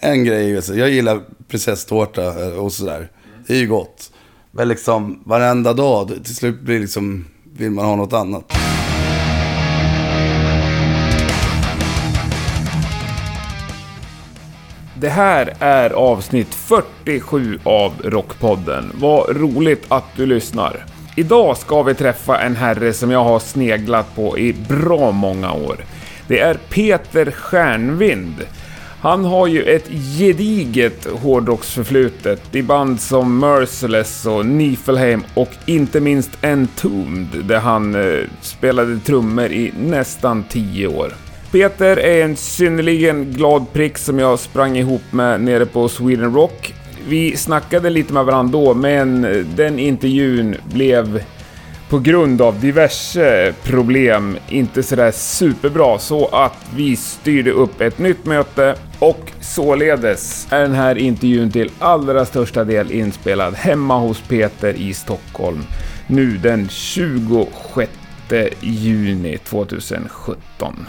en grej, är jag gillar prinsesstårta eh, och sådär. Det är ju gott. Men liksom varenda dag, till slut blir liksom, vill man ha något annat. Det här är avsnitt 47 av Rockpodden. Vad roligt att du lyssnar. Idag ska vi träffa en herre som jag har sneglat på i bra många år. Det är Peter Stjärnvind. Han har ju ett gediget hårdrocksförflutet i band som Merciless och Niflheim och inte minst Entombed där han eh, spelade trummor i nästan 10 år. Peter är en synnerligen glad prick som jag sprang ihop med nere på Sweden Rock. Vi snackade lite med varandra då, men eh, den intervjun blev på grund av diverse problem inte sådär superbra så att vi styrde upp ett nytt möte och således är den här intervjun till allra största del inspelad hemma hos Peter i Stockholm nu den 26 juni 2017.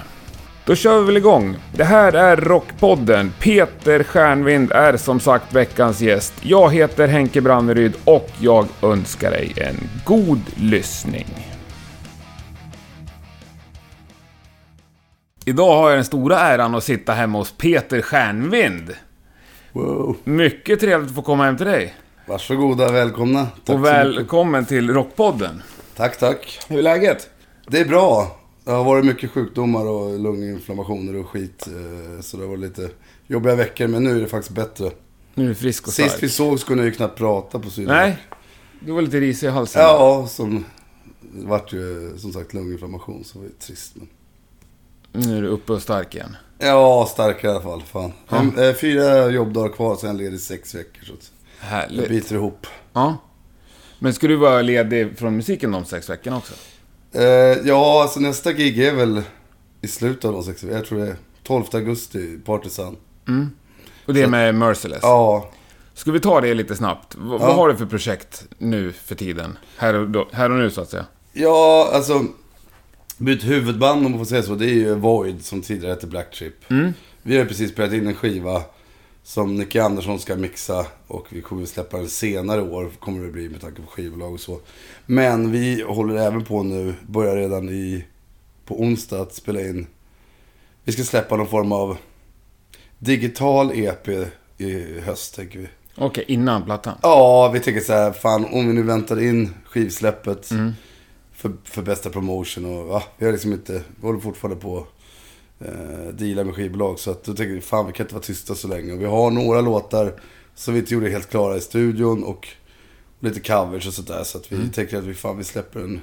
Då kör vi väl igång. Det här är Rockpodden. Peter Stjärnvind är som sagt veckans gäst. Jag heter Henke Branneryd och jag önskar dig en god lyssning. Idag har jag den stora äran att sitta hemma hos Peter Stjärnvind. Wow. Mycket trevligt att få komma hem till dig. Varsågoda, välkomna. Tack och välkommen till Rockpodden. Tack, tack. Hur är läget? Det är bra. Det har varit mycket sjukdomar och lunginflammationer och skit. eh, Så det har varit lite jobbiga veckor, men nu är det faktiskt bättre. Nu är du frisk och stark. Sist vi sågs kunde jag ju knappt prata på syden. Nej, du var lite risig i halsen. Ja, som... Det vart ju som sagt lunginflammation, så det var ju trist. Men... Nu är du uppe och stark igen. Ja, stark i alla fall. Fan. En, eh, fyra jobbdagar kvar, sen ledig sex veckor. Så Härligt. biter ihop. Ja. Men ska du vara ledig från musiken de sex veckorna också? Eh, ja, alltså nästa gig är väl i slutet av de sex veckorna. Jag tror det är 12 augusti, Partisan. Och det är med Merciless. Ja, Ska vi ta det lite snabbt? V- Ja. Vad har du för projekt nu för tiden? Här och, då, här och nu så att säga. ja alltså... Mitt huvudband om man får säga så, det är ju Void som tidigare hette Black Chip. Vi har precis spelat in en skiva som Nicky Andersson ska mixa och vi kommer att släppa den senare år, kommer det bli med tanke på skivbolag och så. Men vi håller även på nu, börjar redan i, på onsdag att spela in. Vi ska släppa någon form av digital EP i höst, tänker vi. Okej, innan plattan. Ja, vi tänker så här, fan om vi nu väntar in skivsläppet för, för bästa promotion och ja, vi har liksom inte, vi håller fortfarande på eh, deala med skivbolag. Så att då tänker vi, fan vi kan inte vara tysta så länge. Och vi har några låtar som vi inte gjorde helt klara i studion och lite covers och sådär. Så att vi tänker att vi, fan, vi släpper en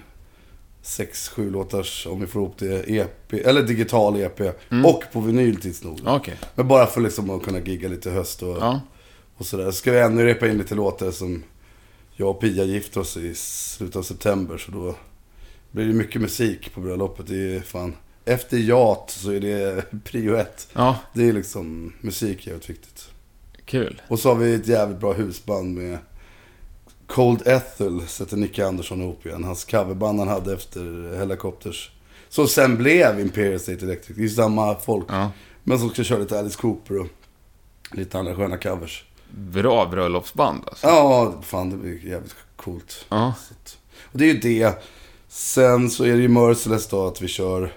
sex, sju låtars, om vi får ihop det, EP, eller digital EP. Och på vinyl tids nog. Okej. Men bara för liksom att kunna gigga lite höst och Ja. och sådär. Så ska vi ännu repa in lite låtar som jag och Pia gifte oss i slutet av september. Så då blir det mycket musik på bröllopet. Det är fan... Efter jat så är det prio ett. Ja, Det är liksom musik jävligt viktigt. kul. Och så har vi ett jävligt bra husband med Cold Ethel sätter Nicky Andersson ihop igen. Hans coverband han hade efter Helicopters. Som sen blev Imperial State Electric. Det är samma folk. Ja. Men som ska köra lite Alice Cooper och lite andra sköna covers. Bra bröllopsband alltså. Ja, fan det blir jävligt coolt. Ja. Att, och det är ju det. Sen så är det ju Merciless då att vi kör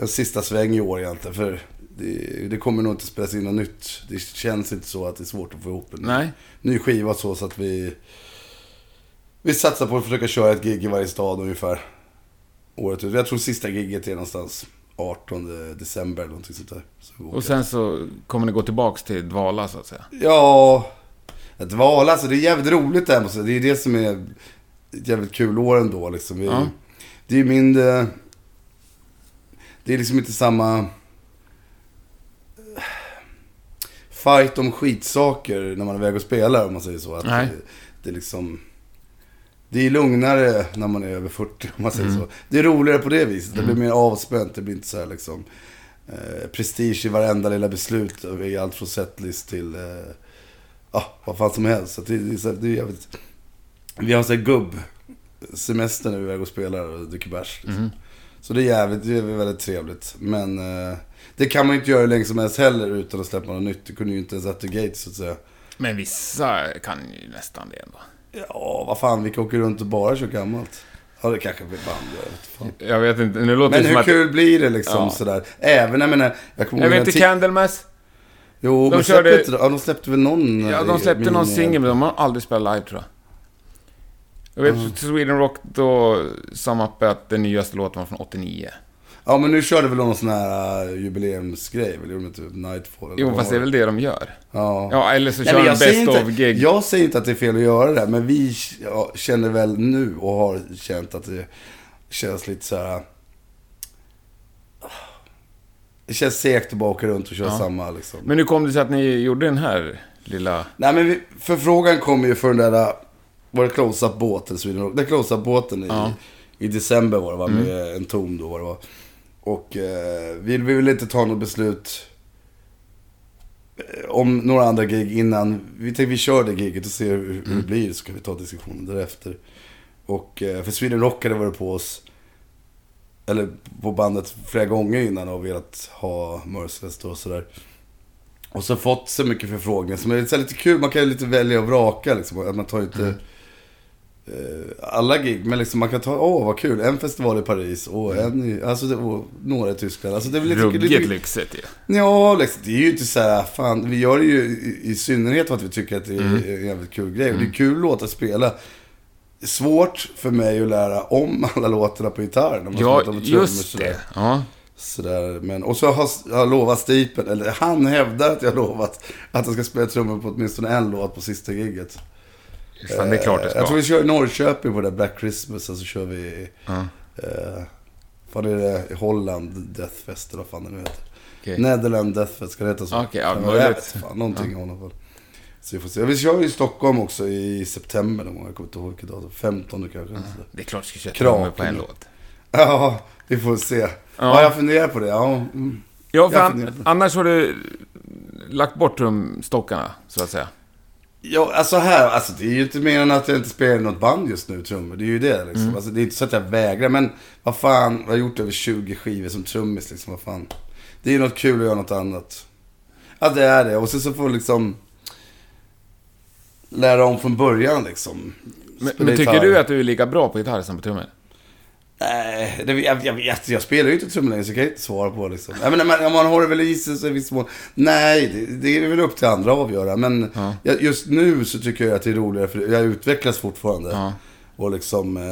en sista sväng i år egentligen. För det, det kommer nog inte spelas in något nytt. Det känns inte så att det är svårt att få ihop en Nej. ny skiva så, så att vi... Vi satsar på att försöka köra ett gig i varje stad ungefär. Året ut. Jag tror sista giget är någonstans 18 december eller någonting sånt där. Så. Och sen så kommer ni gå tillbaks till Dvala så att säga. Ja, att vala, alltså det är jävligt roligt det här måste jag säga. Det är det som är ett jävligt kul år ändå liksom. Vi, Ja. Det är ju mindre... Det är liksom inte samma... Fight om skitsaker när man är iväg och spelar om man säger så. Att Nej. Det, det är liksom... Det är lugnare när man är över 40 om man säger så. Det är roligare på det viset. Det blir mer avspänt. Det blir inte så här liksom... Eh, prestige i varenda lilla beslut. I allt från setlist till... Eh, ja, vad fan som helst. Så det, det, är så här- det är jävligt... Vi har så här gubb semester när vi är iväg och spelar och dricker bärs. Liksom. Så det är jävligt, det är väldigt trevligt. Men eh, Det kan man ju inte göra hur länge som helst heller utan att släppa något nytt. Det kunde ju inte ens at the gate så att säga. Men vissa kan ju nästan det ändå. Ja, vad fan, vilka åker runt och bara kör gammalt? Ja, det kanske blir band, jag vet. Jag vet inte, nu låter Men det som hur att... kul blir det liksom Ja. sådär? Även, jag menar, jag kommer ihåg inte, Candlemass? Jo, de men körde- släppte inte, ja, de släppte väl någon... Ja, de eh, släppte någon singel, men de har aldrig spelat live tror jag. Jag vet, Sweden Rock då, Sum Up att den nyaste låten var från 89. Ja, men nu körde väl någon sån här uh, jubileumsgrej, väl? Gjorde de inte Nightfall? eller Jo, fast det är väl det de gör. Ja. Ja, eller så Nej, kör de Best inte, of Gig. jag säger inte att det är fel att göra det, men vi ja, känner väl nu och har känt att det känns lite så här. Det känns segt att bara åka runt och köra Ja. samma liksom. Men hur kom det sig att ni gjorde den här lilla... Nej men vi, förfrågan kom ju för den där, var det close-up-båten, Sweden Rock? Close-up-båten i, Ja. Mm. i december var det va, med en tom då var det var. Och eh, vi, vi ville inte ta något beslut eh, om några andra gig innan. Vi tänkte vi kör det giget och ser hur, hur det blir så kan vi ta diskussionen därefter. Och eh, för Sweden Rock hade varit på oss, eller på bandet flera gånger innan och velat ha Merciless och sådär. Och så fått så mycket förfrågningar som är så lite kul. Man kan ju lite välja och vraka liksom. Att man tar inte eh, alla gig. Men liksom man kan ta, åh vad kul. En festival i Paris och en i, alltså det, och några i Tyskland. Alltså det är lite, Ruggigt lite, lyxigt ju. Ja, liksom, det är ju inte så här, fan, vi gör det ju i, i synnerhet för att vi tycker att det är Mm. en jävligt kul grej. Och det är kul låt att spela. Svårt för mig att lära om alla låtarna på gitarr. När man Ja, med just sådär. det. Ja. Sådär, men, och så har jag lovat Stipen, eller han hävdar att jag lovat att han ska spela trummor på åtminstone en låt på sista giget. Fan, det är klart det Eh, ska. Jag tror vi kör i Norrköping på det Black Christmas, och så kör vi Ja. eh, vad är det, Holland, Deathfest eller vad fan det nu heter. Okej. Netherland Deathfest, ska det heta så? Okej, ja, Kan möjligt. fan, någonting i alla fall. Så vi får se. Vi kör i Stockholm också i september någon gång, jag kommer inte ihåg vilket datum. 15 kanske. sådär. Det är klart du ska köra Kraken. på en låt. Ja, vi får se. Ja, jag funderar på det. Ja, mm. Ja, för an- annars har du lagt bort trumstockarna, så att säga. Ja, alltså här, alltså det är ju inte mer än att jag inte spelar i något band just nu, trummor. Det är ju det liksom. Mm. Alltså det är inte så att jag vägrar, men vad fan, jag har gjort över 20 skivor som trummis liksom, vad fan. Det är ju något kul att göra något annat. Ja, det är det. Och sen så får liksom lära om från början liksom. Men, men tycker du att du är lika bra på gitarr som på trummor? Nej, det, jag, jag vet. Jag spelar ju inte trummor längre så jag kan inte svara på liksom. Jag menar, om man har det väl i sig så i viss mån. Nej, det, det är väl upp till andra att avgöra. Men Ja. jag, just nu så tycker jag att det är roligare för jag utvecklas fortfarande. Ja. Och liksom... Eh,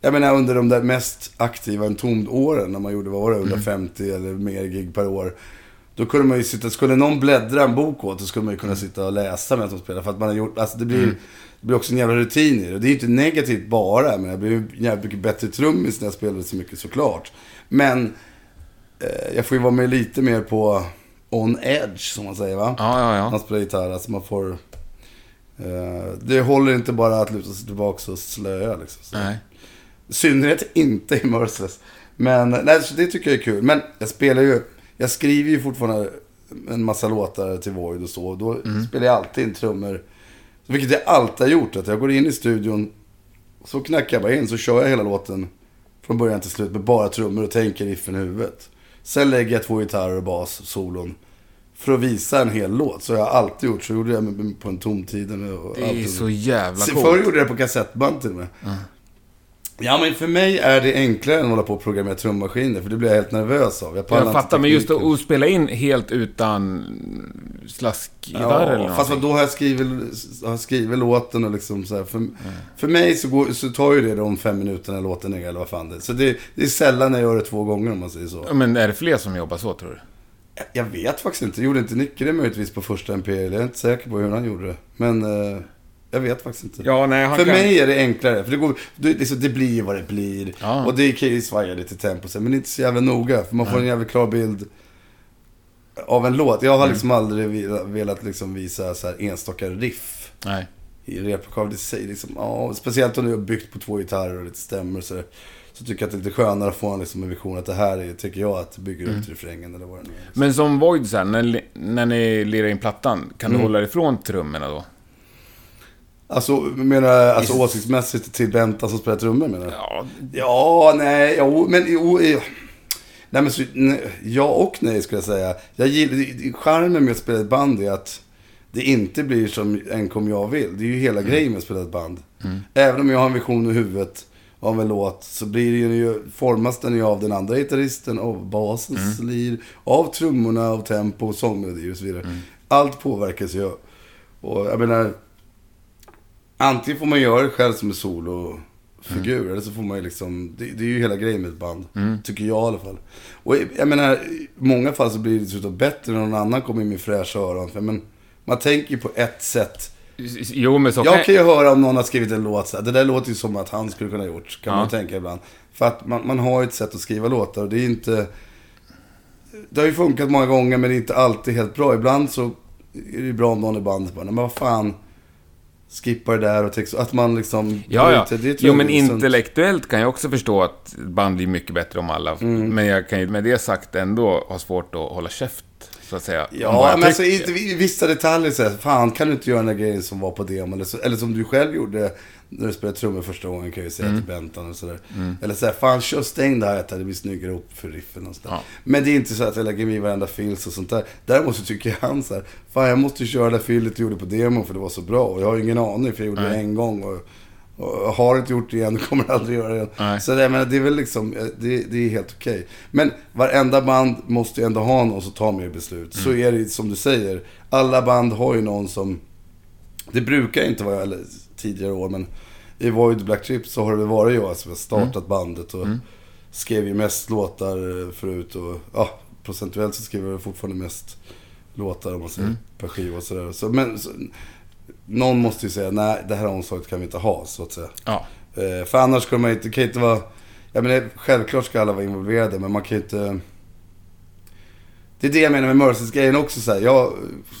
jag menar under de där mest aktiva entombåren när man gjorde, vad var det, 150 eller mer gig per år. Då kunde man ju sitta, skulle någon bläddra en bok åt så skulle man ju kunna sitta och läsa medan de spelar. För att man har gjort, alltså det blir, det blir också en jävla rutin i det. Det är ju inte negativt bara, men jag ju jävligt mycket bättre trummis när jag spelade så mycket såklart. Men eh, jag får ju vara med lite mer på on edge som man säger va. Ja, ja, ja. Man spelar gitarr, alltså man får... Eh, det håller inte bara att luta sig tillbaka och slöa liksom. Så. Nej. I synnerhet inte i Merciless. Men nej, så det tycker jag är kul. Men jag spelar ju, jag skriver ju fortfarande en massa låtar till Void och så. Och då spelar jag alltid in trummor. Vilket jag alltid har gjort. Att jag går in i studion, så knackar jag bara in, så kör jag hela låten från början till slut med bara trummor och tänker riffen i huvudet. Sen lägger jag två gitarrer och bas, solon. För att visa en hel låt. Så har jag alltid gjort. Så gjorde jag på en tomtiden. Och Det är alltid. så jävla coolt. Förr gjorde jag det på kassettband till och med. Ja, men för mig är det enklare än att hålla på och programmera trummaskiner. För det blir jag helt nervös av. Jag inte fattar, men just att spela in helt utan slaskgitarr eller Ja, något. fast då har jag skrivit, har jag skrivit låten och liksom så här. För, för mig så, går, så tar ju det de fem minuterna låten är, eller vad fan det är. Så det, det är sällan jag gör det två gånger om man säger så. Men är det fler som jobbar så, tror du? Jag, jag vet faktiskt inte. Gjorde inte Nicke det möjligtvis på första Imperial? Jag är inte säker på hur han gjorde det. Men eh, jag vet faktiskt inte. Ja, nej, han För kan... mig är det enklare, för det, går, det, liksom, det blir vad det blir. Ja. Och det kan ju svaja lite tempo men det är inte så jävla noga. För man får en jävla klar bild av en låt. Jag har Mm. liksom aldrig velat, liksom visa så här enstaka riff Nej. i replokal. Det säger liksom, ja, speciellt om du har byggt på två gitarrer och lite stämmor så, så tycker jag att det är lite skönare att få en, liksom, en vision att det här är, tycker jag, att bygger Mm. upp till refrängen eller vad det nu är. Liksom. Men som Void sen, när, när ni lirar in plattan, kan Mm. du hålla ifrån trummorna då? Alltså, menar alltså åsiktsmässigt till Benta som spelar trummor menar du? Ja, Ja, nej, jo, men jo, eh, Nej, men så, nej, ja och nej skulle jag säga. Jag gillar, charmen med att spela ett band är att det inte blir som enkom jag vill. Det är ju hela grejen med att spela ett band. Även om jag har en vision i huvudet av en låt så blir det ju, formas den ju av den andra gitarristen, av basens lir, av trummorna, av tempo, sångmelodier och så vidare. Allt påverkas ju. Och jag menar, antingen får man göra det själv som en solofigur, eller så får man ju liksom, det, det är ju hela grejen med ett band. Tycker jag i alla fall. Och jag menar, i många fall så blir det dessutom bättre när någon annan kommer in med fräscha öron. För, men, man tänker ju på ett sätt. Jo, men så Jag kan ju höra om någon har skrivit en låt så här, det där låter ju som att han skulle kunna ha gjort. Kan Ja. man tänka ibland. För att man, man har ju ett sätt att skriva låtar och det är inte... Det har ju funkat många gånger men det är inte alltid helt bra. Ibland så är det ju bra om någon i bandet bara, "Nej, men vad fan. Skippa det där och text. Att man liksom... Ja, ja. Det Jo, men intellektuellt kan jag också förstå att band blir mycket bättre om alla. Mm. Men jag kan ju med det sagt ändå ha svårt att hålla käft, så att säga. Ja, men alltså i vissa detaljer så här, fan kan du inte göra den där grejen som var på demon? Eller, så, eller som du själv gjorde när du spelade trummor första gången kan jag ju säga Mm. till Bentan och sådär. Eller så här, fan kör stäng det här det blir snyggare upp för riffen och sådär. Ja. Men det är inte så att jag lägger mig i varenda fills och sånt där. Däremot så tycker han så här, fan jag måste ju köra det fillet du gjorde på demon för det var så bra. Och jag har ju ingen aning för jag gjorde det Nej. en gång. Och, och har inte gjort det igen, kommer aldrig göra det igen. Nej. Så det, menar, det är väl liksom, eh, det, det är helt okej. Men varenda band måste ju ändå ha någon som tar mer beslut. Så Mm. är det som du säger. Alla band har ju någon som, det brukar inte vara, eller tidigare år, men i Void Black Chip så har det väl varit jag som har startat Mm. bandet och skrev ju mest låtar eh, förut. Och ja, procentuellt så skriver jag fortfarande mest låtar om man säger Mm. per skiva och sådär. Så, men så, någon måste ju säga, nej det här omslaget kan vi inte ha, så att säga. Ja. Eh, för annars skulle man inte, kan inte vara... Jag menar, självklart ska alla vara involverade, men man kan ju inte... Det är det jag menar med Mercys-grejen också. Så här, jag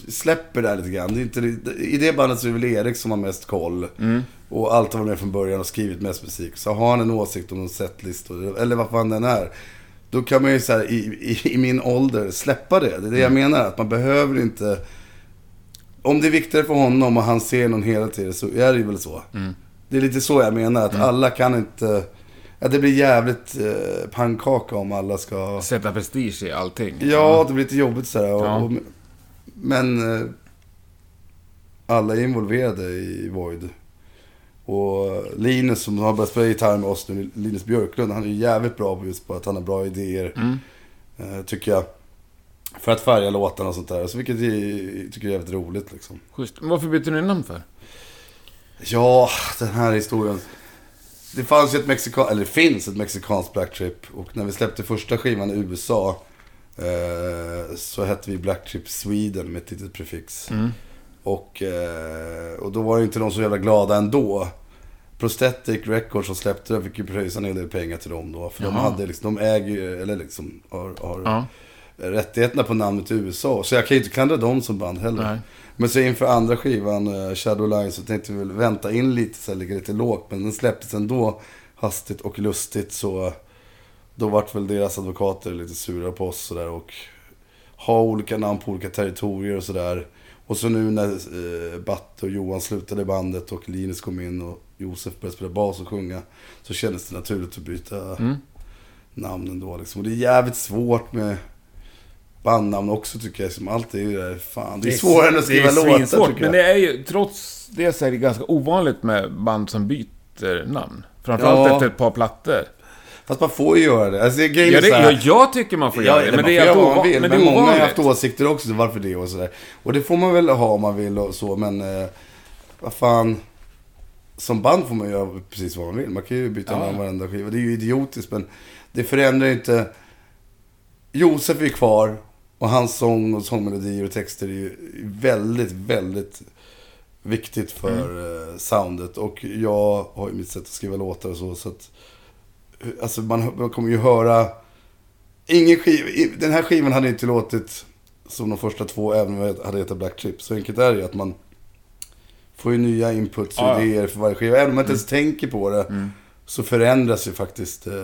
släpper det här lite grann. Det är inte, I det bandet så är det väl Erik som har mest koll. Och allt har varit med från början och skrivit mest musik. Så har han en åsikt om en setlist, eller vad fan den är. Då kan man ju så här, i, i, i min ålder släppa det. Det är det jag menar. Att man behöver inte... Om det är viktigare för honom och han ser någon hela tiden så är det ju väl så. Det är lite så jag menar. Att alla kan inte... Ja, det blir jävligt eh, pannkaka om alla ska... Sätta prestige i allting. Ja, det blir lite jobbigt sådär. Och, Ja. och, men eh, alla är involverade i Void. Och Linus som har börjat spela gitarr med oss nu, Linus Björklund, han är ju jävligt bra på just på att han har bra idéer. Mm. Eh, tycker jag. För att färga låtarna och sånt där. Så vilket jag tycker är jävligt roligt liksom. Schysst. Men varför bytte ni namn för? Ja, den här historien. Det fanns ju ett mexikan, eller det finns ett mexikanskt Black Trip. Och när vi släppte första skivan i USA eh, så hette vi Black Trip Sweden med ett litet prefix. Mm. Och, eh, och då var det inte de så jävla glada ändå. Prosthetic Records som släppte det fick ju pröjsa en hel del pengar till dem då. För de, Jaha. hade liksom, de äger ju, eller liksom har, har Ja. Rättigheterna på namnet i USA. Så jag kan ju inte klandra dem som band heller. Nej. Men så inför andra skivan, eh, Shadow Line, så tänkte vi väl vänta in lite, så här, ligga lite lågt. Men den släpptes ändå hastigt och lustigt. Så då vart väl deras advokater lite sura på oss sådär. Och ha olika namn på olika territorier och sådär. Och så nu när eh, Batte och Johan slutade bandet och Linus kom in och Josef började spela bas och sjunga. Så kändes det naturligt att byta Mm. namnen då liksom. Och det är jävligt svårt med bandnamn också tycker jag. Som alltid är det fan. Det är svårare än att skriva låtar tycker Men jag. det är ju, trots det så är det ganska ovanligt med band som byter namn. Framförallt Ja. efter ett par plattor. Fast man får ju göra det. Alltså, grejen Ja, det, här- ja, jag tycker man får göra det, men det är, får helt göra vad man ova- vill. men Men, många har ovanligt. haft åsikter också, varför det och sådär. Och det får man väl ha om man vill och så, men... Eh, vad fan. Som band får man göra precis vad man vill. Man kan ju byta Ja. namn varenda skiva. Det är ju idiotiskt, men det förändrar ju inte... Josef är kvar. Och hans sång och sångmelodier och texter är ju väldigt, väldigt viktigt för Mm. eh, soundet. Och jag har ju mitt sätt att skriva låtar och så. så att, alltså man, man kommer ju höra... Ingen skiva, i- den här skivan hade inte låtit som de första två, även om jag hade hetat Black Trip. Så enkelt är det ju att man får ju nya inputs och ja. idéer för varje skiva. Även om man inte ens tänker på det. Så förändras ju faktiskt eh,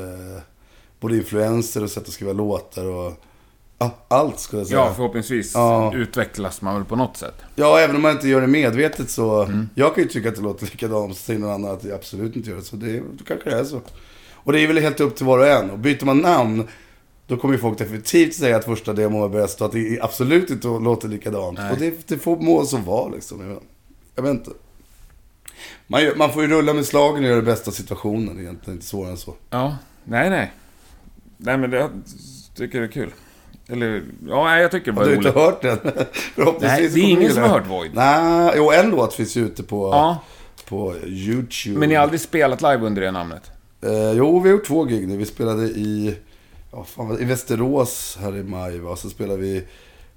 både influenser och sätt att skriva låtar och ja, allt skulle jag säga. Ja, förhoppningsvis Ja. utvecklas man väl på något sätt. Ja, även om man inte gör det medvetet så... Mm. Jag kan ju tycka att det låter likadant, så säger någon annan att jag absolut inte gör det. Så det då kanske det är så. Och det är väl helt upp till var och en. Och byter man namn, Då kommer ju folk definitivt säga att första demon var bäst och att det absolut inte låter likadant. Nej. Och det, det får må som var liksom. Jag jag vet inte. Man, gör- man får ju rulla med slagen och göra det bästa av situationen egentligen. Inte svårare än så. Ja, nej, nej. Nej, men det jag tycker det är kul. Eller, ja, jag tycker det Har var du inte roligt. hört den? Förhoppningsvis Nej, det är ingen som har hört Void. Nej, jo en låt finns ju ute på, Ja, på YouTube. men ni har aldrig spelat live under det namnet? Eh, jo, vi har gjort två gig nu. Vi spelade i, ja, fan, i Västerås här i maj. Va? Så spelade vi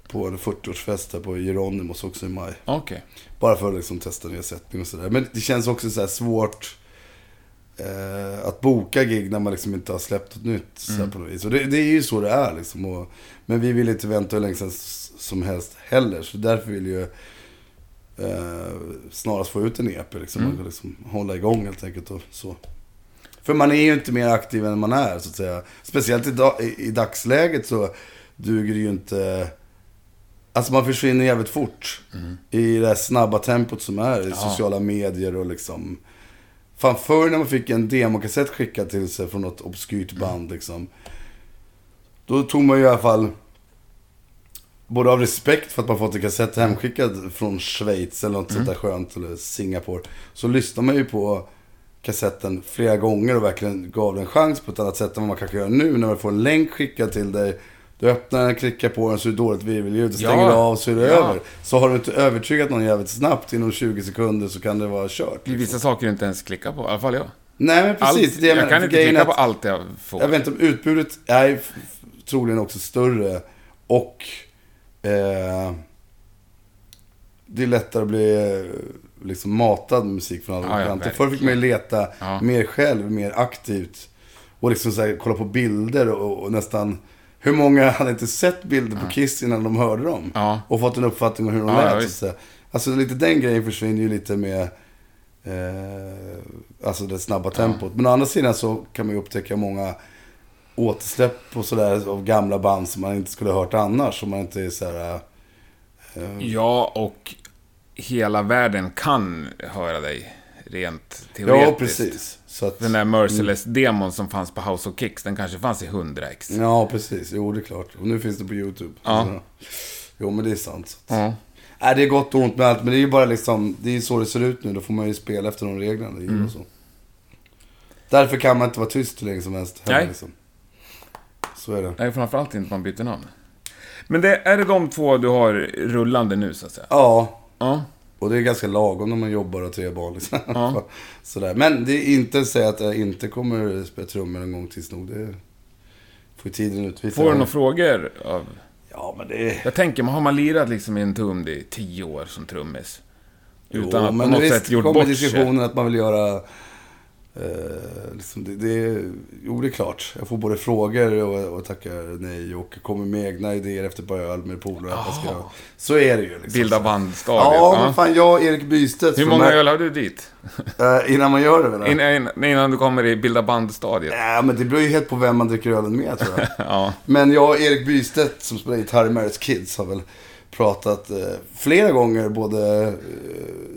på en 40-årsfest här på Geronimos också i maj. Okej. Bara för att liksom testa nya sättning och sådär. Men det känns också så svårt eh, att boka gig när man liksom inte har släppt något nytt. Så här, på något vis. Och det, det är ju så det är liksom. Och, men vi vill inte vänta hur länge som, helst heller. Så därför vill ju eh, snarast få ut en EP. Liksom, Mm. liksom hålla igång helt enkelt. Och så. För man är ju inte mer aktiv än man är så att säga. Speciellt i, da- i, i dagsläget så duger det ju inte... Alltså man försvinner jävligt fort. I det här snabba tempot som är i Mm. Ja. sociala medier och liksom... Fan förr när man fick en demokassett skickad till sig från något obskyrt Mm. band liksom. Då tog man ju i alla fall... Både av respekt för att man fått en kassett hemskickad från Schweiz eller något sånt där skönt. Eller Singapore. Så lyssnar man ju på kassetten flera gånger och verkligen gav den en chans på ett annat sätt än vad man kanske gör nu. När man får en länk skickad till dig. Du öppnar den, klickar på den så är det dåligt virvelljud. Du Ja. stänger av så är det Ja. över. Så har du inte övertygat någon jävligt snabbt inom 20 sekunder så kan det vara kört. Är vissa saker du inte ens klickar på, i alla fall jag. Nej men precis. Allt, jag, menar. kan inte klicka på allt jag får. jag vet inte om utbudet f- troligen också större. Och eh, det är lättare att bli eh, liksom matad med musik från alla Ja, ja. Förr fick man ju leta Ja. mer själv, mer aktivt. Och liksom så här, kolla på bilder och, och nästan... Hur många hade inte sett bilder på Kiss innan de hörde dem? Ja. Och fått en uppfattning om hur de Ja, lät. så. Alltså lite den grejen försvinner ju lite med eh, alltså det snabba tempot. Men å andra sidan så kan man ju upptäcka många återsläpp och sådär av gamla band som man inte skulle ha hört annars. Om man inte är så här... Eh, Ja, och hela världen kan höra dig rent teoretiskt. ja, precis. Så att, Den där Merciless-demon som fanns på House of Kicks, den kanske fanns i 100 ex. Ja, precis. Jo, det är klart. Och nu finns det på YouTube. Ja. Så, jo, men det är sant. Ja. Nej, det är gott och ont med allt, men det är ju bara liksom, det är ju så det ser ut nu. Då får man ju spela efter de reglerna. Det Mm. så. Därför kan man inte vara tyst hur länge som helst. heller, Nej. Liksom. Så är det. Nej, framförallt inte man byter namn. Men det, är det de två du har rullande nu, så att säga? Ja, Ja. och det är ganska lagom när man jobbar och har tre barn. Liksom. Ja. Sådär. Men det är inte att säga att jag inte kommer spela trummor en gång tills nog. Det får tiden utvisa. Får du några frågor av... Ja, men det. Jag tänker, har man lirat liksom i en tum i tio år som trummis? Utan att på men något visst sätt gjort kommer bort sig? diskussionen att man vill göra... Eh, liksom det, det, jo, det är klart. Jag får både frågor och, och tackar nej och kommer med egna idéer efter ett par öl med polare. Ah. Så är det ju. Liksom. Bilda bandstadiet? Ja, men fan jag och Erik Bystedt. Hur många Mac- öl har du dit? Eh, innan man gör det väl? In, in, innan du kommer i bilda bandstadiet? Ja, men det beror ju helt på vem man dricker ölen med tror jag. Ja. Men jag och Erik Bystedt som spelar gitarr i Marriage Kids har väl pratat eh, flera gånger, både eh,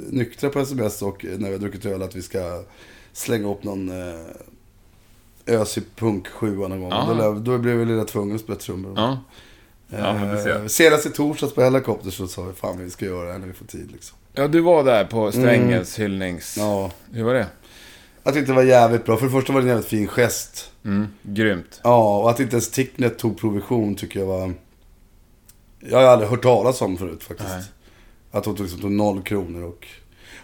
nyktra på sms och när vi har druckit öl, att vi ska slänga upp någon eh, ösig punk 7 någon gång. Ja. Då, då blev vi lilla tvungna att spela trummor. Ja. Ja. Eh, senast i torsdags på Helicopter så sa vi fan vi ska göra det här när vi får tid liksom. ja, du var där på Strängens hyllnings... Ja, Hur var det? jag tyckte det var jävligt bra. För det första var det en jävligt fin gest. Mm, grymt. Ja, och att inte ens Ticknet tog provision tycker jag var... Jag har aldrig hört talas om förut faktiskt. Nej. Att hon tog, liksom, tog noll kronor och...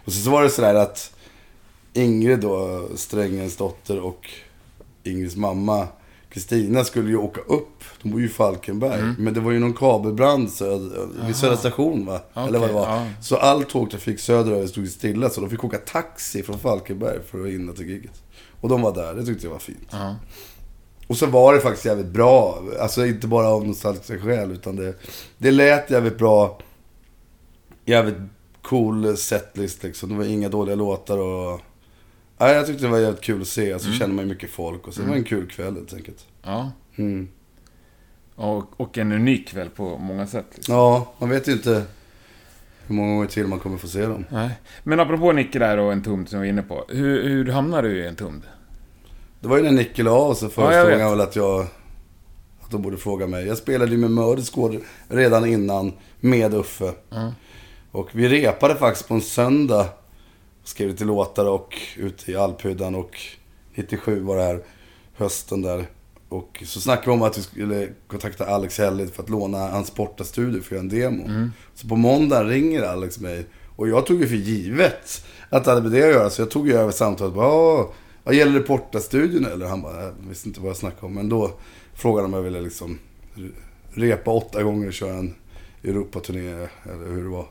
Och sen så var det sådär att Ingrid då, Strängens dotter och Ingrids mamma Kristina skulle ju åka upp. De bor ju i Falkenberg. Mm. Men det var ju någon kabelbrand söd, vid Södra station va? Eller vad det var. ja. Så all tågtrafik söderöver stod stilla. Så de fick åka taxi från Falkenberg för att hinna till giget. Och de var där. Det tyckte jag var fint. Ja. Och så var det faktiskt jävligt bra. Alltså inte bara av nostalgiska skäl. Utan det, det lät jävligt bra. Jävligt cool setlist liksom. Det var inga dåliga låtar och... Nej, jag tyckte det var jävligt kul att se. Alltså kände man ju mycket folk. Och så det var en kul kväll helt enkelt. ja. Mm. Och, och en unik kväll på många sätt. Liksom. Ja, man vet ju inte hur många gånger till man kommer få se dem. Nej. Men apropå Nicke där och en tumd som vi var inne på. Hur, hur hamnar du i en tumd? Det var ju när Nicke la av Ja, jag föreslog vet. han väl att jag... att de borde fråga mig. Jag spelade ju med Mördsgård redan innan med Uffe. Och vi repade faktiskt på en söndag. Skrev lite låtar och ute i Alphyddan och 97 var det här hösten där. Och så snackade vi om att vi skulle kontakta Alex Hellid för att låna hans bortastudio för att göra en demo. Så på måndag ringer Alex mig. Och jag tog ju för givet att det hade med det att göra. Så jag tog ju över samtalet. Bara, vad gäller det portastudion eller? Han bara, jag visste inte vad jag snackade om. Men då frågade han om jag ville liksom repa åtta gånger och köra en Europaturné. Eller hur det var.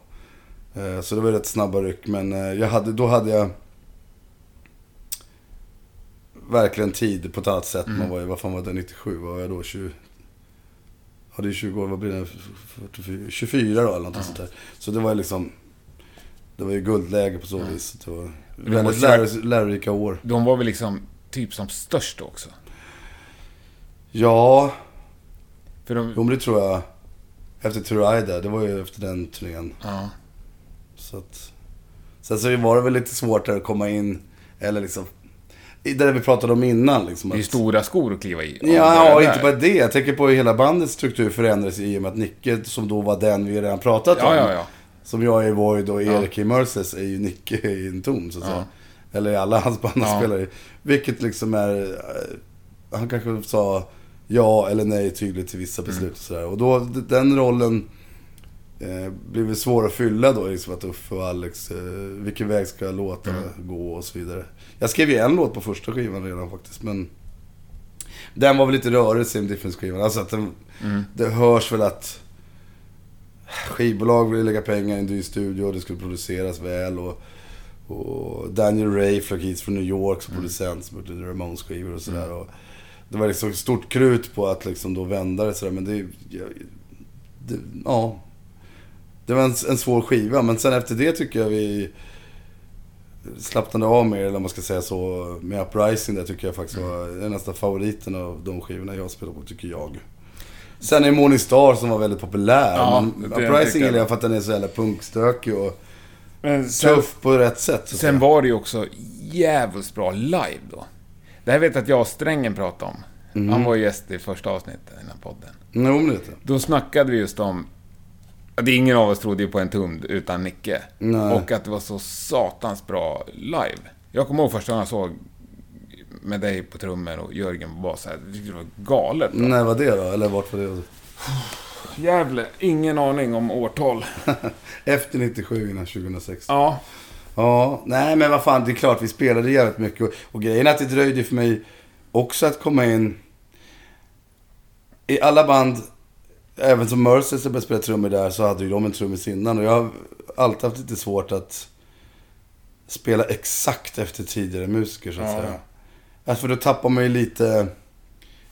Eh, Så det var rätt snabba ryck. Men eh, jag hade, då hade jag verkligen tid på ett annat sätt. Man var ju, vad fan var det, 97? Vad var jag då? 20... Ja, det är 20 år. Vad blir det? 44, 24 då eller något sånt där. Så det var ju liksom... Det var ju guldläge på så vis. Det var väldigt lär, lärorika år. De var väl liksom typ som störst också? Ja, För de... jo men det tror jag. Efter Turaida, det var ju efter den turnén. Ja. Så att... Sen så var det väl lite svårt att komma in, eller liksom... Det där vi pratade om innan liksom. Det är stora skor att kliva i. ja, ja, inte bara det. Jag tänker på hur hela bandets struktur förändrades i och med att Nicke, som då var den vi redan pratat om. Ja, ja, ja. Som jag är i Void och Ja. Erik i Merces är ju Nicke i en ton så att Ja. säga. Eller i alla hans band han Ja. spelar i. Vilket liksom är... eh, Han kanske sa ja eller nej tydligt till vissa beslut och sådär. Och då, den rollen eh, blir väl svår att fylla då. Liksom att Uffe och Alex, eh, vilken väg ska låtarna gå och så vidare. Jag skrev ju en låt på första skivan redan faktiskt, men... Den var väl lite rörig, Same Difference-skivan. Alltså att den, det hörs väl att skivbolag ville lägga pengar i en dyr studio och det skulle produceras väl. Och, och Daniel Ray flög hit från New York som producent som gjorde Ramones skivor och sådär. Och Det var liksom stort krut på att liksom då vända det sådär. Men det, det, ja. Det var en, en svår skiva. Men sen efter det tycker jag vi slappnade av mer, eller om man ska säga så, med Uprising. Det tycker jag faktiskt var det är nästan favoriten av de skivorna jag spelar på, tycker jag. Sen är Morning Star som var väldigt populär. Ja, men Uprising gillar jag för att den är så jävla punkstökig och Men sen, tuff på rätt sätt. sen säga. var det ju också jävligt bra live då. Det här vet jag att jag och Strängen pratade om. Mm. Han var gäst i första avsnittet i den här podden. Jo, men det. Då snackade vi just om... att ingen av oss trodde ju på en tumd utan Nicke. Nej. Och att det var så satans bra live. Jag kommer ihåg första gången jag såg med dig på trummor och Jörgen på bas. här. Det var galet bra. När var det då? Eller vart var det? Jävlar, ingen aning om årtal. Efter 97 innan 2006. Ja, Ja, nej men vad fan, det är klart vi spelade jävligt mycket. Och, och grejen är att det dröjde för mig också att komma in i alla band. Även som Mercy som började spela trummor där så hade ju de en trummis innan. Och jag har alltid haft lite svårt att spela exakt efter tidigare musiker så att Ja, säga. Alltså, för då tappar man ju lite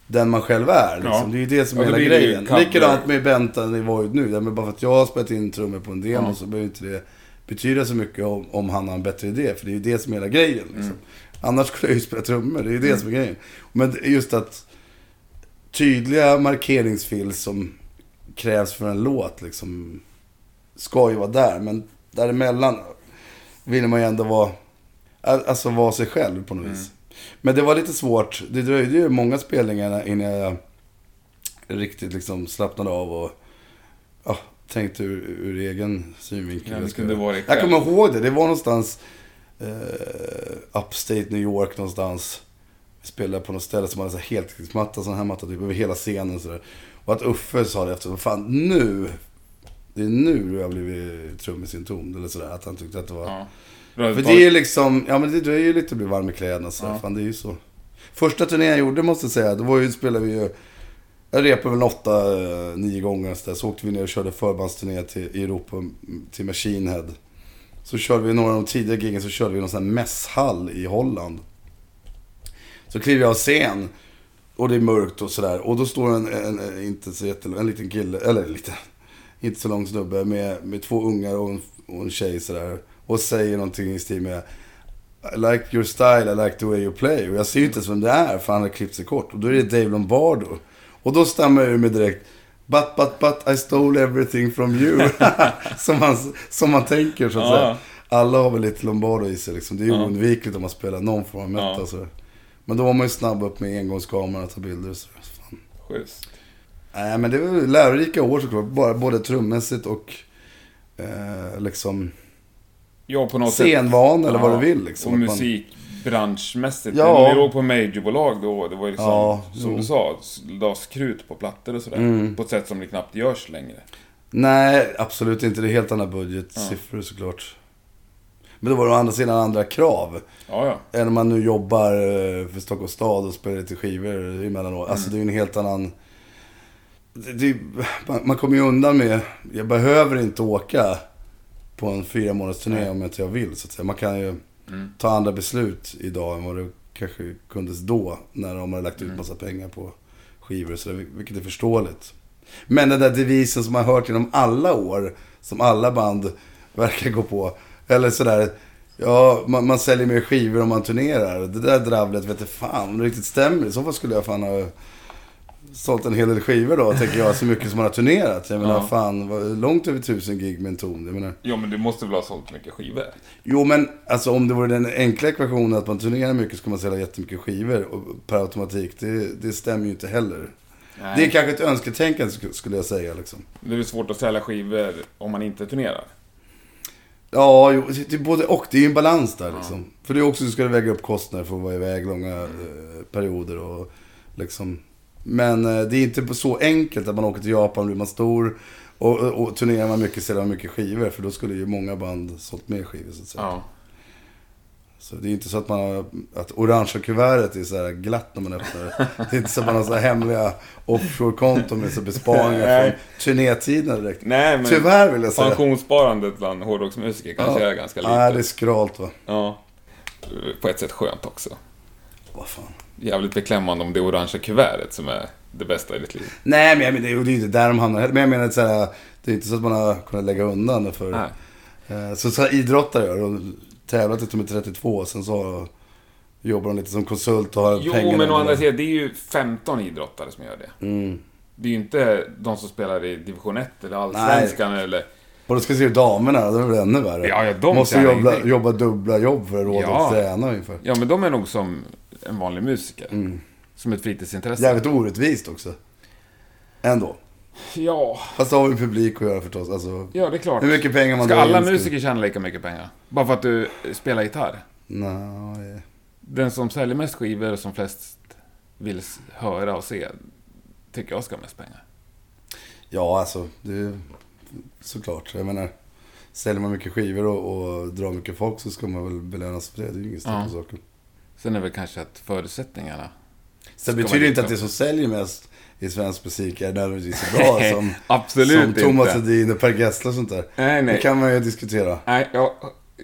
den man själv är. Liksom. Ja. Det är ju det som är hela grejen. Likadant med Bentan i Void nu. Men bara för att jag har spelat in trummor på en demo Ja. så behöver inte det betyda så mycket om, om han har en bättre idé. För det är ju det som är hela grejen. Liksom. Mm. Annars skulle jag ju spela trummor. Det är ju det som är grejen. Men just att tydliga markeringsfil som krävs för en låt liksom ska ju vara där. Men däremellan vill man ju ändå vara, alltså vara sig själv på något vis. Men det var lite svårt. Det dröjde ju många spelningar innan jag riktigt liksom slappnade av och ja, tänkte ur, ur egen synvinkel. Ja, kunde vara Jag kommer ihåg det. Det var någonstans eh, upstate New York någonstans. Vi spelade på något ställe som hade heltäckningsmatta, sån här matta typ över hela scenen. Så där. Och att Uffe sa det efter, vad fan nu, det är nu du har blivit trummis i en ton. Eller sådär, att han tyckte att det var... ja. För det är ju liksom, ja men det dröjer ju lite att bli varm i kläderna så. Ja. Fan det är ju så. Första turnén jag gjorde måste jag säga, då var ju, spelade vi ju, jag repade väl åtta, eh, nio gånger så, där. så åkte vi ner och körde förbandsturné till i Europa, till Machine Head. Så körde vi några av de tidiga giggen så körde vi någon sån här mässhall i Holland. Så kliver jag av scen och det är mörkt och sådär. Och då står en, en, inte så jättelång, en liten kille, eller lite, inte så lång snubbe med, med två ungar och en, och en tjej sådär. Och säger någonting i stil med I like your style, I like the way you play. Och jag ser ju inte ens vem det är för han har klippt sig kort. Och då är det Dave Lombardo. Och då stammar jag ur mig direkt. But, but, but I stole everything from you. som, man, som man tänker så att Ja. säga. Alla har väl lite Lombardo i sig liksom. Det är Ja. oundvikligt om man spelar någon form av metal. Ja. Så. Men då var man ju snabb upp med engångskameran och ta bilder. Så. Fan. Schysst. Nej, men det var lärorika år såklart. Bara, både trummässigt och eh, liksom Ja, på något sätt. scenvana eller vad Ja, du vill. Liksom. Och musikbranschmässigt. Ja. När vi låg på majorbolag då, det var ju liksom, Ja, som jo. Mm. du sa, lades krut på plattor och sådär. På ett sätt som det knappt görs längre. Nej, absolut inte. Det är helt andra budgetsiffror såklart. Men då var det å andra sidan andra krav. Ja, ja. Än om man nu jobbar eh, för Stockholms stad och spelar lite skivor emellanåt. Alltså det är ju en helt annan... Det, det, man, man kommer ju undan med... Jag behöver inte åka på en fyra månaders turné om inte jag vill. Så att säga. Man kan ju ta andra beslut idag än vad det kanske kundes då. När de har lagt ut massa pengar på skivor och sådär. Vilket är förståeligt. Men den där devisen som man har hört genom alla år. Som alla band verkar gå på. Eller sådär. Ja, man, man säljer mer skivor om man turnerar. Det där dravlet vet jag fan om det riktigt stämmer. I så fall skulle jag fan ha sålt en hel del skivor då, tänker jag. Så mycket som man har turnerat. Jag menar, Ja. fan, långt över tusen gig med en ton. Jag menar, Ja, men du måste väl ha sålt mycket skivor? Jo, men alltså om det vore den enkla ekvationen att man turnerar mycket ska man sälja jättemycket skivor och per automatik. Det, det stämmer ju inte heller. Nej. Det är kanske ett önsketänkande sk- skulle jag säga liksom. Det är svårt att sälja skivor om man inte turnerar? Ja, jo, det både och. Det är ju en balans där liksom. För det är också, du ska väga upp kostnader för att vara iväg långa eh, perioder och liksom. Men eh, det är inte så enkelt att man åker till Japan, blir man stor och, och, och turnerar man mycket, säljer man mycket skivor. För då skulle ju många band sålt mer skivor så att säga. Ja. Så det är inte så att man har, att orangea kuvertet är så här glatt när man öppnar det. Det är inte så att man har så här hemliga offshore-konton med så besparingar från turnétiderna direkt. Nej, men Tyvärr vill jag säga. pensionssparandet bland hårdrocksmusiker kanske Ja. är ganska litet. Nej, det är skralt va. Ja. På ett sätt skönt också. Vad fan. Jävligt beklämmande om det orangea kuvertet som är det bästa i ditt liv. Nej, men jag menar, det är ju inte där de hamnar. Men jag menar, så här, det är inte så att man har kunnat lägga undan det för... Nej. Eh, Så, så här, idrottare gör och tävlar tills de är 32. Sen så jobbar de lite som konsult och har Jo, pengarna. men å andra sidan, det är ju 15 idrottare som gör det. Mm. Det är ju inte de som spelar i division 1 eller allsvenskan eller... Och då ska se damerna, det är väl ännu värre. Ja, ja, de Måste jobba, jobba dubbla jobb för att råda Ja. att träna ungefär. Ja, men de är nog som en vanlig musiker. Som ett fritidsintresse. Jävligt orättvist också. Ändå. Ja, Fast det har vi publik att göra förstås. Alltså, ja, det är klart. hur mycket pengar man Ska alla in musiker tjäna lika mycket pengar? Bara för att du spelar gitarr? Nej. Den som säljer mest skivor och som flest vill höra och se, tycker jag ska ha mest pengar. Ja, alltså. Det är såklart. Jag menar. Säljer man mycket skivor och, och drar mycket folk så ska man väl belönas för det. Det är ju ingen snack om saken. Sen är väl kanske att förutsättningarna... Det Ska betyder man inte att det som säljer mest i svensk musik är nödvändigtvis så bra som, Absolut som Thomas inte. Hedin och Per Gessle och sånt där. Nej, nej. Det kan man ju diskutera. Nej, ja,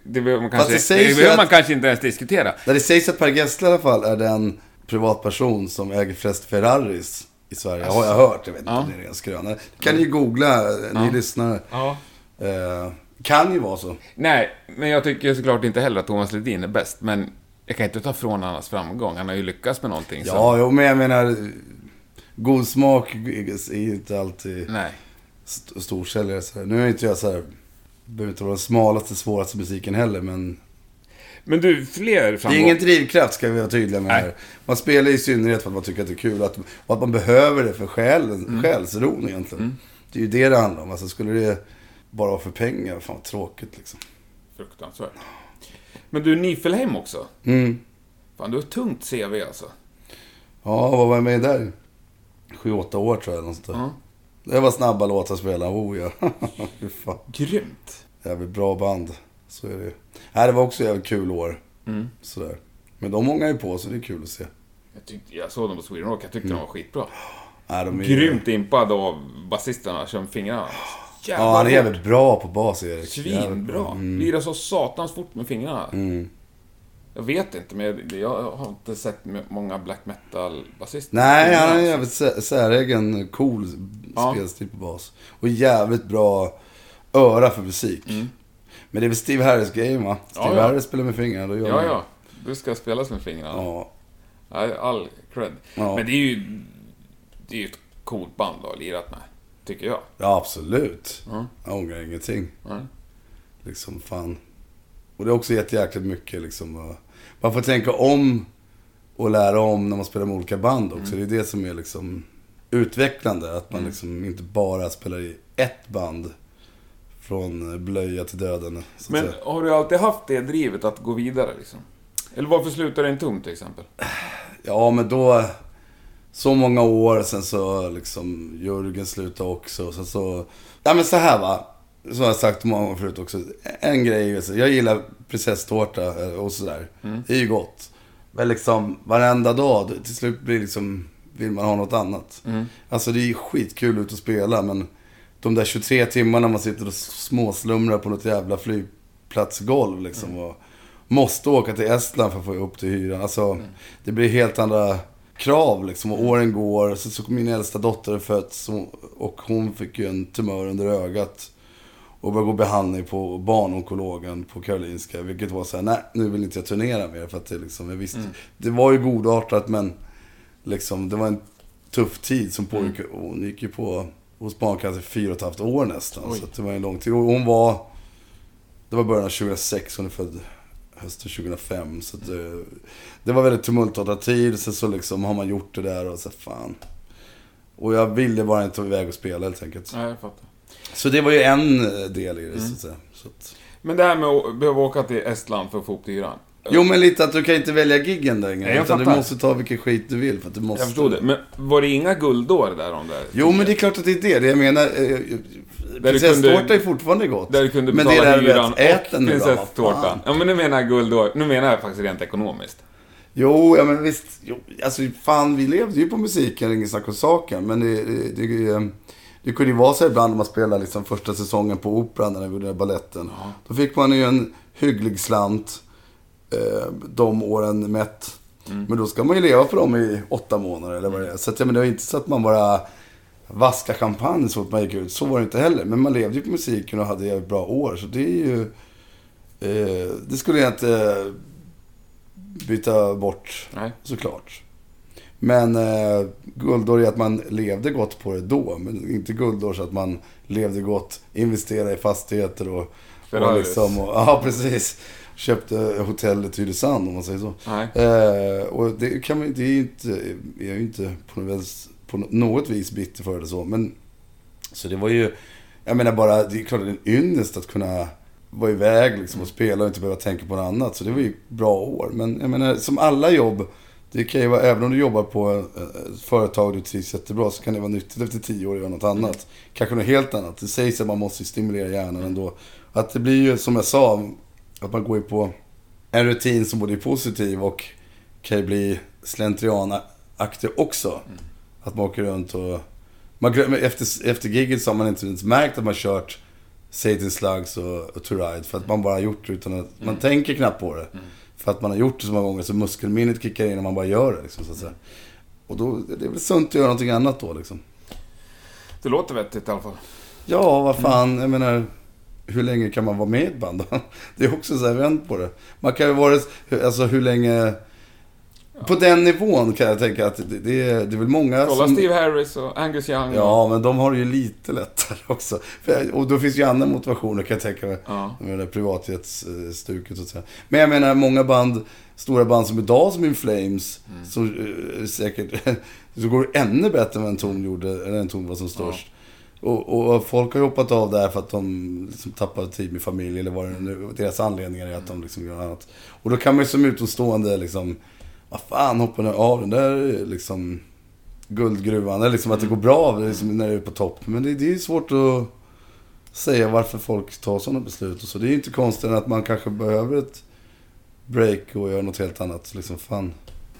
det behöver man kanske, det det behöver att- man kanske inte ens diskutera. Där det sägs att Per Gessle i alla fall är den privatperson som äger flest Ferraris i Sverige. Har jag hört. Jag vet inte Ja. om det är ren skröna. Kan ni ju googla, ni Ja. lyssnare. Ja. Eh, kan ju vara så. Nej, men jag tycker såklart inte heller att Thomas Ledin är bäst, men jag kan inte ta från hans framgång. Han har ju lyckats med någonting. Ja, jo, men jag menar. God smak är ju inte alltid Nej. st- storsäljare. Så här. Nu är inte jag så här. Behöver inte vara den smalaste, svåraste musiken heller, men Men du, fler Det framgång... är ingen drivkraft ska vi vara tydliga med Nej. här. Man spelar i synnerhet för att man tycker att det är kul. Att, och att man behöver det för själen, Mm. själsron egentligen. Det är ju det det handlar om. Alltså skulle det bara vara för pengar, fan vad tråkigt liksom. Fruktansvärt. Men du, Nifelheim också. Mm. Fan, du har ett tungt CV alltså. Ja, vad var jag med där? Sju, åtta år tror jag. Någonstans. Ja. Det var snabba låtar att spela. Oh ja. Fy fan. Grymt. Jävligt bra band. Så är det ju. Nej, det var också jävligt kul år. Mm. Sådär. Men de många är på så det är kul att se. Jag, tyckte, jag såg dem på Sweden Rock, jag tyckte de var skitbra. Nej, de är ju- Grymt impad av basisterna, kör med fingrarna. Jävlar Ja, han är jävligt bra på bas, Erik. Svinbra. bra. Mm. Lirar så satans fort med fingrarna. Mm. Jag vet inte, men jag, har inte sett många black metal-basister. Nej, han har en jävligt sä- säregen, cool Ja. spelstil på bas. Och jävligt bra öra för musik. Men det är väl Steve Harris grejen va? Steve Mm. Ja, ja. Harris spelar med fingrarna, då gör Ja, man- ja. Du ska spelas med fingrarna. ja. All cred. Ja. Men det är ju... Det är ju ett coolt band att ha lirat med. Tycker jag. Ja, absolut. Ja. Jag ångrar ingenting. Ja. Liksom, fan. Och det har också gett jäkligt mycket liksom. Man får tänka om och lära om när man spelar med olika band också. Mm. Det är det som är liksom utvecklande. Att man Mm. liksom inte bara spelar i ett band. Från blöja till döden. Men säga. har du alltid haft det drivet att gå vidare liksom? Eller varför slutade en tum till exempel? Ja, men då... Så många år, sen så liksom Jörgen slutade också. Sen så... Ja, men så här va. Har jag sagt många gånger förut också. En grej, är så- jag gillar prinsesstårta eh, och sådär. Det är ju gott. Men liksom varenda dag, det- till slut blir liksom, vill man ha något annat. Alltså det är ju skitkul ut att spela, men de där 23 timmarna man sitter och småslumrar på något jävla flygplatsgolv liksom. Och måste åka till Estland för att få upp till hyran. Alltså, det blir helt andra krav liksom. Och åren går. Så, så min äldsta dotter fötts och, och hon fick ju en tumör under ögat. Och började gå behandling på barnonkologen på Karolinska. Vilket var så här, nej nu vill inte jag turnera mer. För att det liksom, jag visste, det var ju godartat men liksom, det var en tuff tid som pågick. Och hon gick ju på hos barncancer fyra och ett halvt år nästan. Oj. Så det var en lång tid. Och hon var, det var början av 2006, hon är född hösten 2005. Så det, det var väldigt tumultartad tid. Sen så liksom har man gjort det där och så fan. Och jag ville bara inte iväg och spela helt enkelt. Nej, jag fattar. Så det var ju en eh, del i det så att säga. Så att... Men det här med att behöva åka till Estland för att få upp hyran. Jo men lite att du kan inte välja giggen längre. Nej, jag utan du fattar. måste ta vilken skit du vill. För att du måste... Jag förstod det. Men var det inga guldår där om det? Jo men det är klart att det är det. det jag menar, eh, du prinsesstårta är fortfarande gott. Där du kunde men det betala är där du hyran ät och prinsesstårtan. Ja men nu menar jag guldår. Nu menar jag faktiskt rent ekonomiskt. Jo, ja men visst. Jo, alltså fan, vi levde ju på musiken, inget snack om saken. Men det, det, det, det kunde ju vara så ibland när man spelade liksom första säsongen på Operan, när vi gjorde här baletten. Då fick man ju en hygglig slant eh, de åren mätt. Men då ska man ju leva på dem i åtta månader eller vad det är. Så att, ja, men det var inte så att man bara vaska champagne så fort man gick ut. Så var det inte heller. Men man levde ju på musiken och hade jävligt bra år. Så det är ju... Eh, det skulle jag inte byta bort Nej. såklart. Men eh, guldår är att man levde gott på det då. Men inte guldår så att man levde gott, investerade i fastigheter och... och, Ferraris. liksom, och Ja, precis. Köpte hotellet i Tylösand om man säger så. Eh, och det kan man det är ju inte, jag är ju inte på något, vis, på något vis bitter för det så. Men, så det var ju, jag menar bara, det är klart en ynnest att kunna vara iväg liksom och spela och inte behöva tänka på något annat. Så det var ju bra år. Men jag menar, som alla jobb, det kan ju vara, även om du jobbar på eh, ett företag och du trivs jättebra så kan det vara nyttigt efter tio år att göra något annat. Kanske något helt annat. Det sägs att man måste stimulera hjärnan ändå. Att det blir ju, som jag sa, att man går ju på en rutin som både är positiv och kan ju bli slentrianaktig också. Att man åker runt och... Man efter, efter giget så har man inte ens märkt att man kört Satan Slugs och, och To Ride. För att man bara har gjort det utan att... Man tänker knappt på det. För att man har gjort det så många gånger så muskelminnet kickar in och man bara gör det. Liksom, så att säga. Och då det är väl sunt att göra någonting annat då liksom. Det låter vettigt i alla fall. Ja, vad fan. Jag menar, hur länge kan man vara med i ett band? Det är också så här vänt på det. Man kan ju vara, alltså hur länge... På den nivån kan jag tänka att det, det, är, det är väl många Kolla som... Steve Harris och Angus Young. Ja, men de har det ju lite lättare också. För, och då finns ju andra motivationer kan jag tänka mig. Ja. Med det där privatjetsstuket så att säga. Men jag menar många band, stora band som idag som In Flames, Mm. så eh, säkert, så går det ännu bättre än en ton gjorde, eller en ton var som störst. Och, och folk har ju hoppat av där för att de liksom tappade tid med familj eller vad det nu Deras anledningar är att de liksom gör annat. Och då kan man ju som utomstående liksom, vad fan hoppar nu av den där liksom guldgruvan. Eller liksom att det går bra liksom, när det är på topp. Men det, det är svårt att säga varför folk tar sådana beslut och så. Det är ju inte konstigt att man kanske behöver ett break och göra något helt annat. Liksom fan.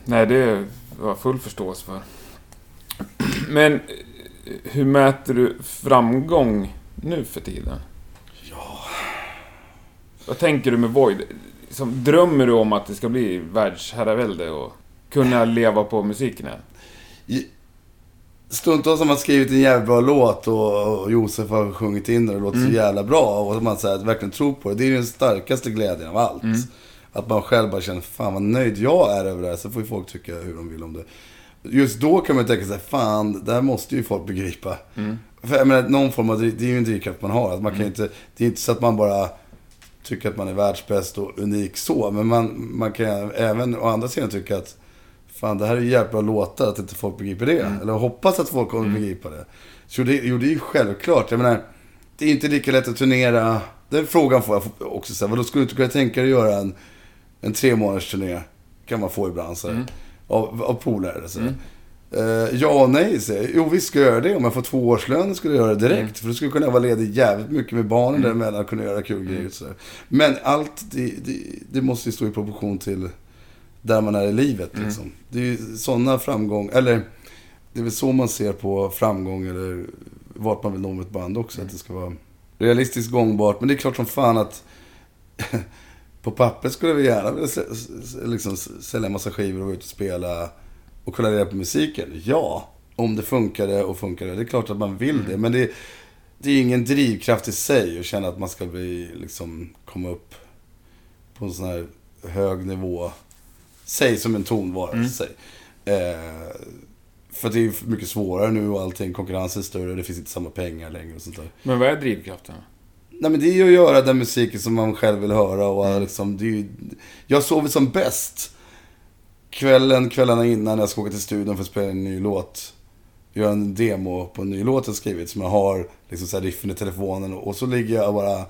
Nej, det var full förståelse för. Men hur mäter du framgång nu för tiden? Ja. Vad tänker du med Void? Som, drömmer du om att det ska bli världsherravälde och kunna leva på musiken Stundtals har man skrivit en jävla bra låt och, och Josef har sjungit in den och det låter så jävla bra. Och man säger att verkligen tror på det. Det är den starkaste glädjen av allt. Att man själv bara känner, fan vad nöjd jag är över det här. Så får ju folk tycka hur de vill om det. Just då kan man tänka sig, fan, det här måste ju folk begripa. För jag menar, någon form av, det är ju en drivkraft man har. Att man kan inte, det är inte så att man bara tycker att man är världsbäst och unik så. Men man, man kan även å andra sidan tycka att fan det här är jävligt bra låtar, att inte folk begriper det. Eller hoppas att folk kommer begripa det. Så det, jo, det är ju självklart. Jag menar, det är inte lika lätt att turnera. Den frågan får jag också säga. Vadå, skulle du inte kunna tänka dig att göra en, en tre månaders turné? Kan man få ibland så här, Av, av polare. Så. Eh, ja och nej, säger jag. Jo, visst ska jag göra det. Om jag får två årslöner skulle jag göra det direkt. För då skulle jag kunna vara ledig jävligt mycket med barnen däremellan och kunna göra kul grejer. och Så. här. Men allt, det, det, det måste ju stå i proportion till där man är i livet. Liksom. Det är ju sådana framgång, eller det är väl så man ser på framgång eller vart man vill nå med ett band också. Att det ska vara realistiskt gångbart. Men det är klart som fan att på pappret skulle vi gärna vilja liksom sälja en massa skivor och vara ute och spela och kolla reda på musiken. Ja, om det funkade och funkade. Det är klart att man vill det. Men det, det är ingen drivkraft i sig att känna att man ska bli, liksom, komma upp på en sån här hög nivå. Säg som en tonvara, säg. Eh, för det är mycket svårare nu och allting. Konkurrensen är större, det finns inte samma pengar längre och sånt där. Men vad är drivkraften? Nej men det är ju att göra den musiken som man själv vill höra och liksom, det är ju, Jag sover som bäst kvällen, kvällarna innan jag ska åka till studion för att spela en ny låt. Göra en demo på en ny låt jag skrivit som jag har liksom så här riffen i telefonen och så ligger jag bara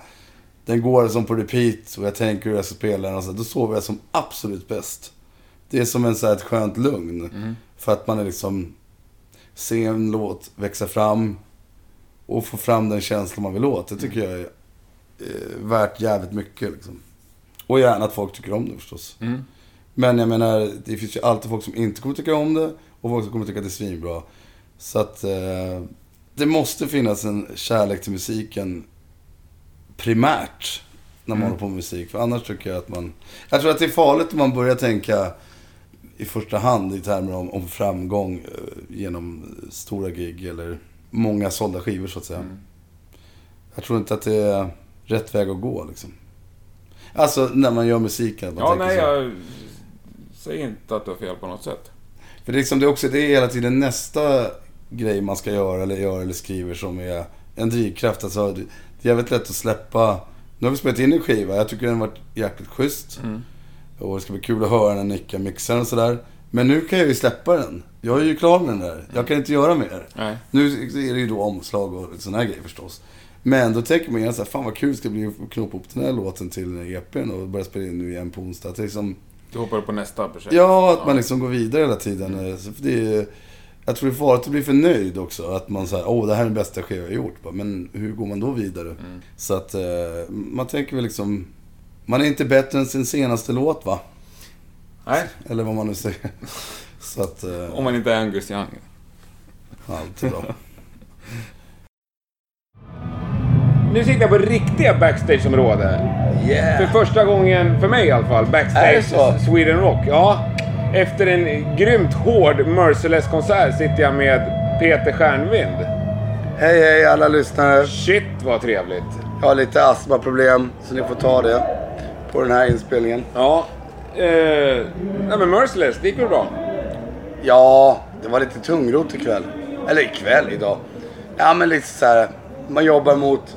Den går som på repeat och jag tänker hur jag ska spela den och så, då sover jag som absolut bäst. Det är som en så här ett skönt lugn. För att man är liksom Se en låt växa fram och få fram den känslan man vill åt. Det tycker jag är eh, värt jävligt mycket. Liksom. Och gärna att folk tycker om det förstås. Mm. Men jag menar, det finns ju alltid folk som inte kommer tycka om det och folk som kommer tycka att det är svinbra. Så att eh, det måste finnas en kärlek till musiken primärt när man håller på med musik. För annars tycker jag att man... Jag tror att det är farligt om man börjar tänka i första hand i termer om, om framgång eh, genom stora gig eller många sålda skivor så att säga. Jag tror inte att det är rätt väg att gå liksom. Alltså när man gör musiken. att Man Ja, nej, så. jag säger inte att du har fel på något sätt. För det är, liksom, det är också det är hela tiden nästa grej man ska göra eller gör eller skriver som är en drivkraft. Alltså, det, är jävligt lätt att släppa. Nu har vi spelat in en skiva. Jag tycker den har varit jäkligt schysst. Mm. Och det ska bli kul att höra när Nicka mixar och sådär. Men nu kan jag ju släppa den. Jag är ju klar med den där. Jag kan inte göra mer. Nej. Nu är det ju då omslag och sådana här grejer förstås. Men då tänker man ju så här, fan vad kul det ska bli att knåpa upp den här låten till EPn och börja spela in nu igen på onsdag. Att liksom, Du hoppar på nästa projekt. Ja, att man liksom går vidare hela tiden. För Det är, jag tror det är farligt att bli för nöjd också. Att man säger, åh det här är den bästa skiva jag har gjort. Men hur går man då vidare? Så att eh, man tänker väl liksom, man är inte bättre än sin senaste låt va? Nej, Eller vad man nu säger. Så att, eh, om man inte är Angus Young. allt är bra. Nu sitter jag på riktiga backstageområde. För första gången, för mig i alla fall, backstage? Sweden Rock. Ja. Efter en grymt hård Merciless-konsert sitter jag med Peter Stjärnvind. Hej hej alla lyssnare. Shit vad trevligt. Jag har lite astmaproblem så ni får ta det på den här inspelningen. Ja. Eh, nej men Merciless, det gick väl bra? Ja, det var lite tungrot ikväll. Eller ikväll, idag. Ja, men lite så här. Man jobbar mot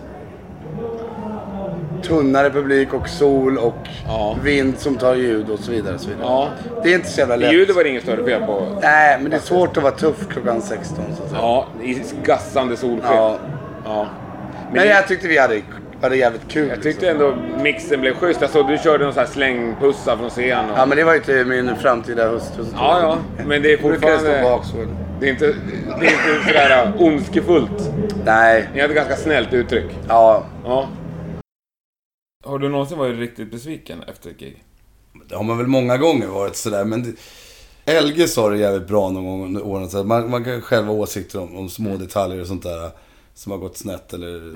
tunnare publik och sol och Ja. vind som tar ljud och så vidare. Och så vidare. Ja. Det är inte så jävla lätt. Ljudet var det inget större fel på. Nej, men det är svårt att vara tuff klockan 16 så att säga. Ja, i gassande solsken. Ja. ja. Men Men det- jag tyckte vi hade, hade jävligt kul. Jag tyckte liksom. ändå mixen blev schysst. Jag såg du körde någon sån här slängpussar från scen. Och... Ja, men det var ju till min framtida hustru. Ja, ja, men det är fortfarande-. Det är inte, det är inte sådär ondskefullt. Nej, Ni hade ganska snällt uttryck. ja. Ja. Har du någonsin varit riktigt besviken efter ett gig? Det har man väl många gånger varit sådär. Men det, LG sa det jävligt bra någon gång under åren. Så man, man kan själv ha åsikter om, om små detaljer och sånt där. Som har gått snett eller...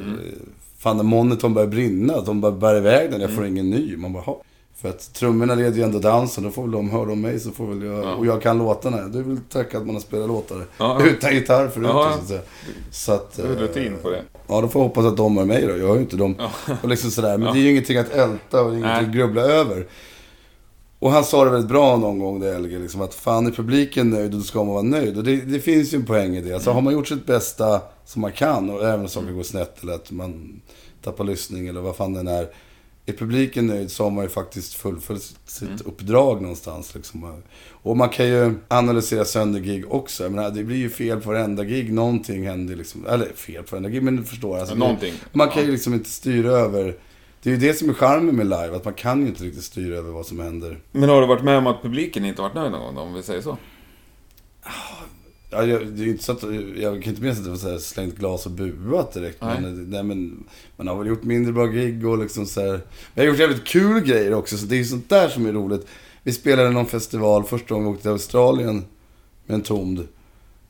Fan, när monitorn börjar brinna. De bara bär iväg den. Jag får ingen ny. Man bara, "Ha." För att trummorna leder ju ändå dansen. Då får väl de höra om mig så får väl jag... Ja. Och jag kan låtarna. Det är väl tack att man har spelat låtar. Ja. Utan gitarr förut. Ja. Så att säga. Så att... Du har eh, rutin på det. Ja, då får jag hoppas att de är mig då. Jag har ju inte dem. Och liksom sådär. Men det är ju ingenting att älta och ingenting Nej. att grubbla över. Och han sa det väldigt bra någon gång, det Elge, liksom att fan är publiken nöjd och då ska man vara nöjd. Och det, det finns ju en poäng i det. Alltså har man gjort sitt bästa som man kan och även om saker går snett eller att man tappar lyssning eller vad fan den är. Är publiken nöjd så har man ju faktiskt fullföljt sitt uppdrag någonstans. Liksom. Och man kan ju analysera sönder gig också. Jag menar, det blir ju fel på varenda gig. Någonting händer liksom. Eller fel på varenda gig, men du förstår. Alltså, någonting. Man kan ju liksom inte styra över... Det är ju det som är charmen med live, att man kan ju inte riktigt styra över vad som händer. Men har du varit med om att publiken inte varit nöjd någon gång om vi säger så? Ja, jag, det är inte så att, jag kan inte minnas att det var så här slängt glas och buat direkt. Nej. Men, nej, men man har väl gjort mindre bra gig och liksom så här. Men jag har gjort jävligt kul grejer också, så det är ju sånt där som är roligt. Vi spelade någon festival första gången vi åkte till Australien med en tomd.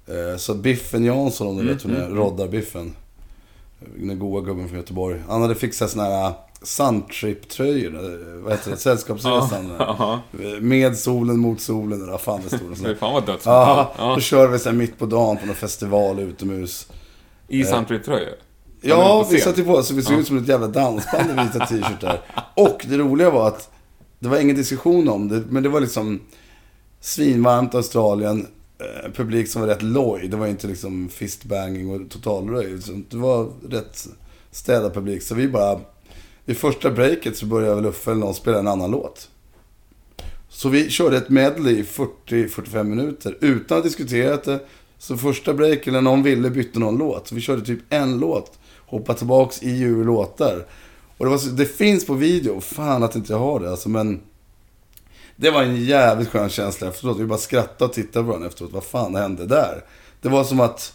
Eh, Så Biffen Jansson, om du Mm, vet vem det är, mm, Rodda-Biffen. Den goa gubben från Göteborg. Han hade fixat såna här Suntrip-tröjor, eh, vad heter det, Sällskapsresan. Med solen, mot solen, eller vad fan det stod. Fy fan vad dödsmetall. Ja, då kör vi så här mitt på dagen på någon festival utomhus. I Suntrip-tröjor. Ja, vi satte på så vi såg ut som ett jävla dansband i vita t-shirtar. Och det roliga var att det var ingen diskussion om det, men det var liksom svinvarmt Australien. Eh, publik som var rätt loj. Det var inte liksom fistbanging och totalröj. Det var rätt städad publik. Så vi bara... I första breaket så började Luffe eller någon spela en annan låt. Så vi körde ett medley i 40-45 minuter utan att diskutera det. Så första breaken när någon ville bytte någon låt. Så vi körde typ en låt. Hoppade tillbaks i ur låtar. Och det, var så, det finns på video. Fan att inte jag har det alltså. Men det var en jävligt skön känsla efteråt. Vi bara skrattade och tittade på varandra efteråt. Vad fan hände där? Det var som att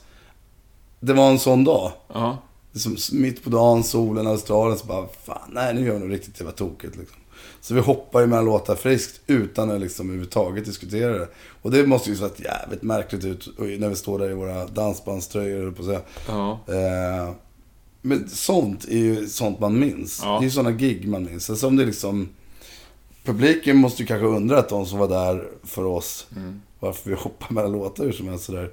det var en sån dag. Ja. Liksom mitt på dagen, solen, Australien. Så bara, fan nej nu gör vi nog riktigt jävla tokigt liksom. Så vi hoppar ju mellan låtar friskt utan att liksom överhuvudtaget diskutera det. Och det måste ju se jävligt märkligt ut när vi står där i våra dansbandströjor, på att säga. Ja. Eh, men sånt är ju sånt man minns. Ja. Det är ju såna gig man minns. Alltså om det liksom... Publiken måste ju kanske undra att de som var där för oss, varför vi hoppar mellan låtar hur som helst sådär.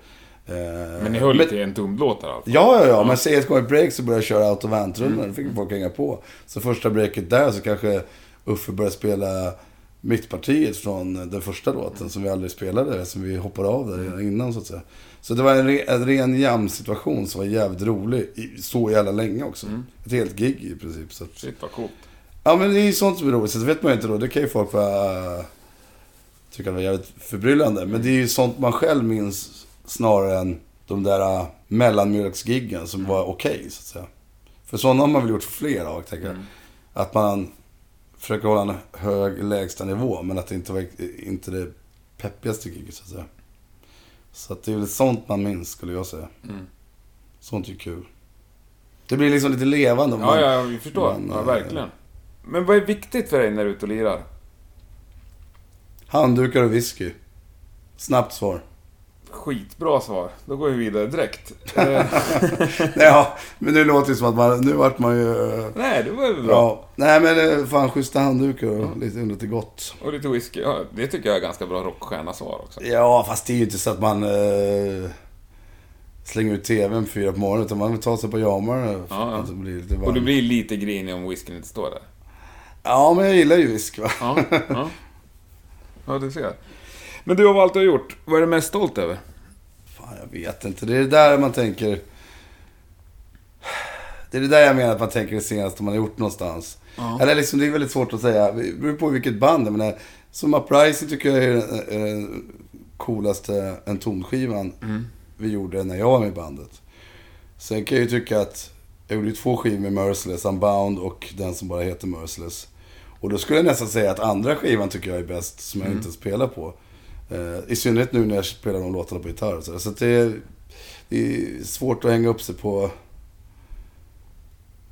Eh, Men ni höll till en tumlåt där alltså? Ja, ja, ja. Men säg ett gång i break så började jag köra out of rullen Då fick folk hänga på. Så första breaket där så kanske Uffe började spela mittpartiet från den första låten som vi aldrig spelade, som vi hoppade av där redan innan så att säga. Så det var en, re, en ren jam-situation som var jävligt rolig, i, så jävla länge också. Ett helt gig i princip. Så. att- Shit vad coolt. Ja men det är ju sånt som är roligt, så det vet man ju inte då. Det kan ju folk vara, tycka det var jävligt förbryllande. Men det är ju sånt man själv minns snarare än de där äh, mellanmjölksgiggen som var okej, så att säga. För sådana har man väl gjort fler av, tänker jag. Att man försöker hålla en hög lägsta nivå, men att det inte var inte det peppigaste giget, så att säga. Så att det är väl sånt man minns, skulle jag säga. Mm. Sånt är kul. Det blir liksom lite levande. Ja, man- ja, vi förstår. Men, Ja, eh, verkligen. Men vad är viktigt för dig när du är ute och lirar? Handdukar och whisky. Snabbt svar. Skitbra svar. Då går vi vidare direkt. Eh, ja, men nu låter det som att man, nu vart man ju... eh, Nej, det var väl bra. Ja. Nej men eh, fan schyssta handdukar och lite, lite gott. Och lite whisky. Ja, det tycker jag är ganska bra rockstjärna-svar också. Ja, fast det är ju inte så att man eh, slänger ut tvn fyra på morgonen. Utan man vill ta sig på jamar. Ja, ja. Att det blir lite varmt. Och du blir lite grinig om whiskyn inte står där. Ja, men jag gillar ju whisky va. Ja, ja. Ja, du ser. Men du, av allt du har gjort, vad är du mest stolt över? Fan, jag vet inte. Det är det där man tänker... Det är det där jag menar att man tänker det senaste man har gjort någonstans. Ja. Eller liksom, det är väldigt svårt att säga. Det beror på vilket band. Jag menar, som Uprising tycker jag är den, är den coolaste en tonskivan vi gjorde när jag var med i bandet. Sen kan jag ju tycka att jag gjorde ju två skivor med Merciless, Unbound och den som bara heter Merciless. Och då skulle jag nästan säga att andra skivan tycker jag är bäst, som jag inte spelar på. Eh, I synnerhet nu när jag spelar de låtarna på gitarr och så, så det, är, det är svårt att hänga upp sig på...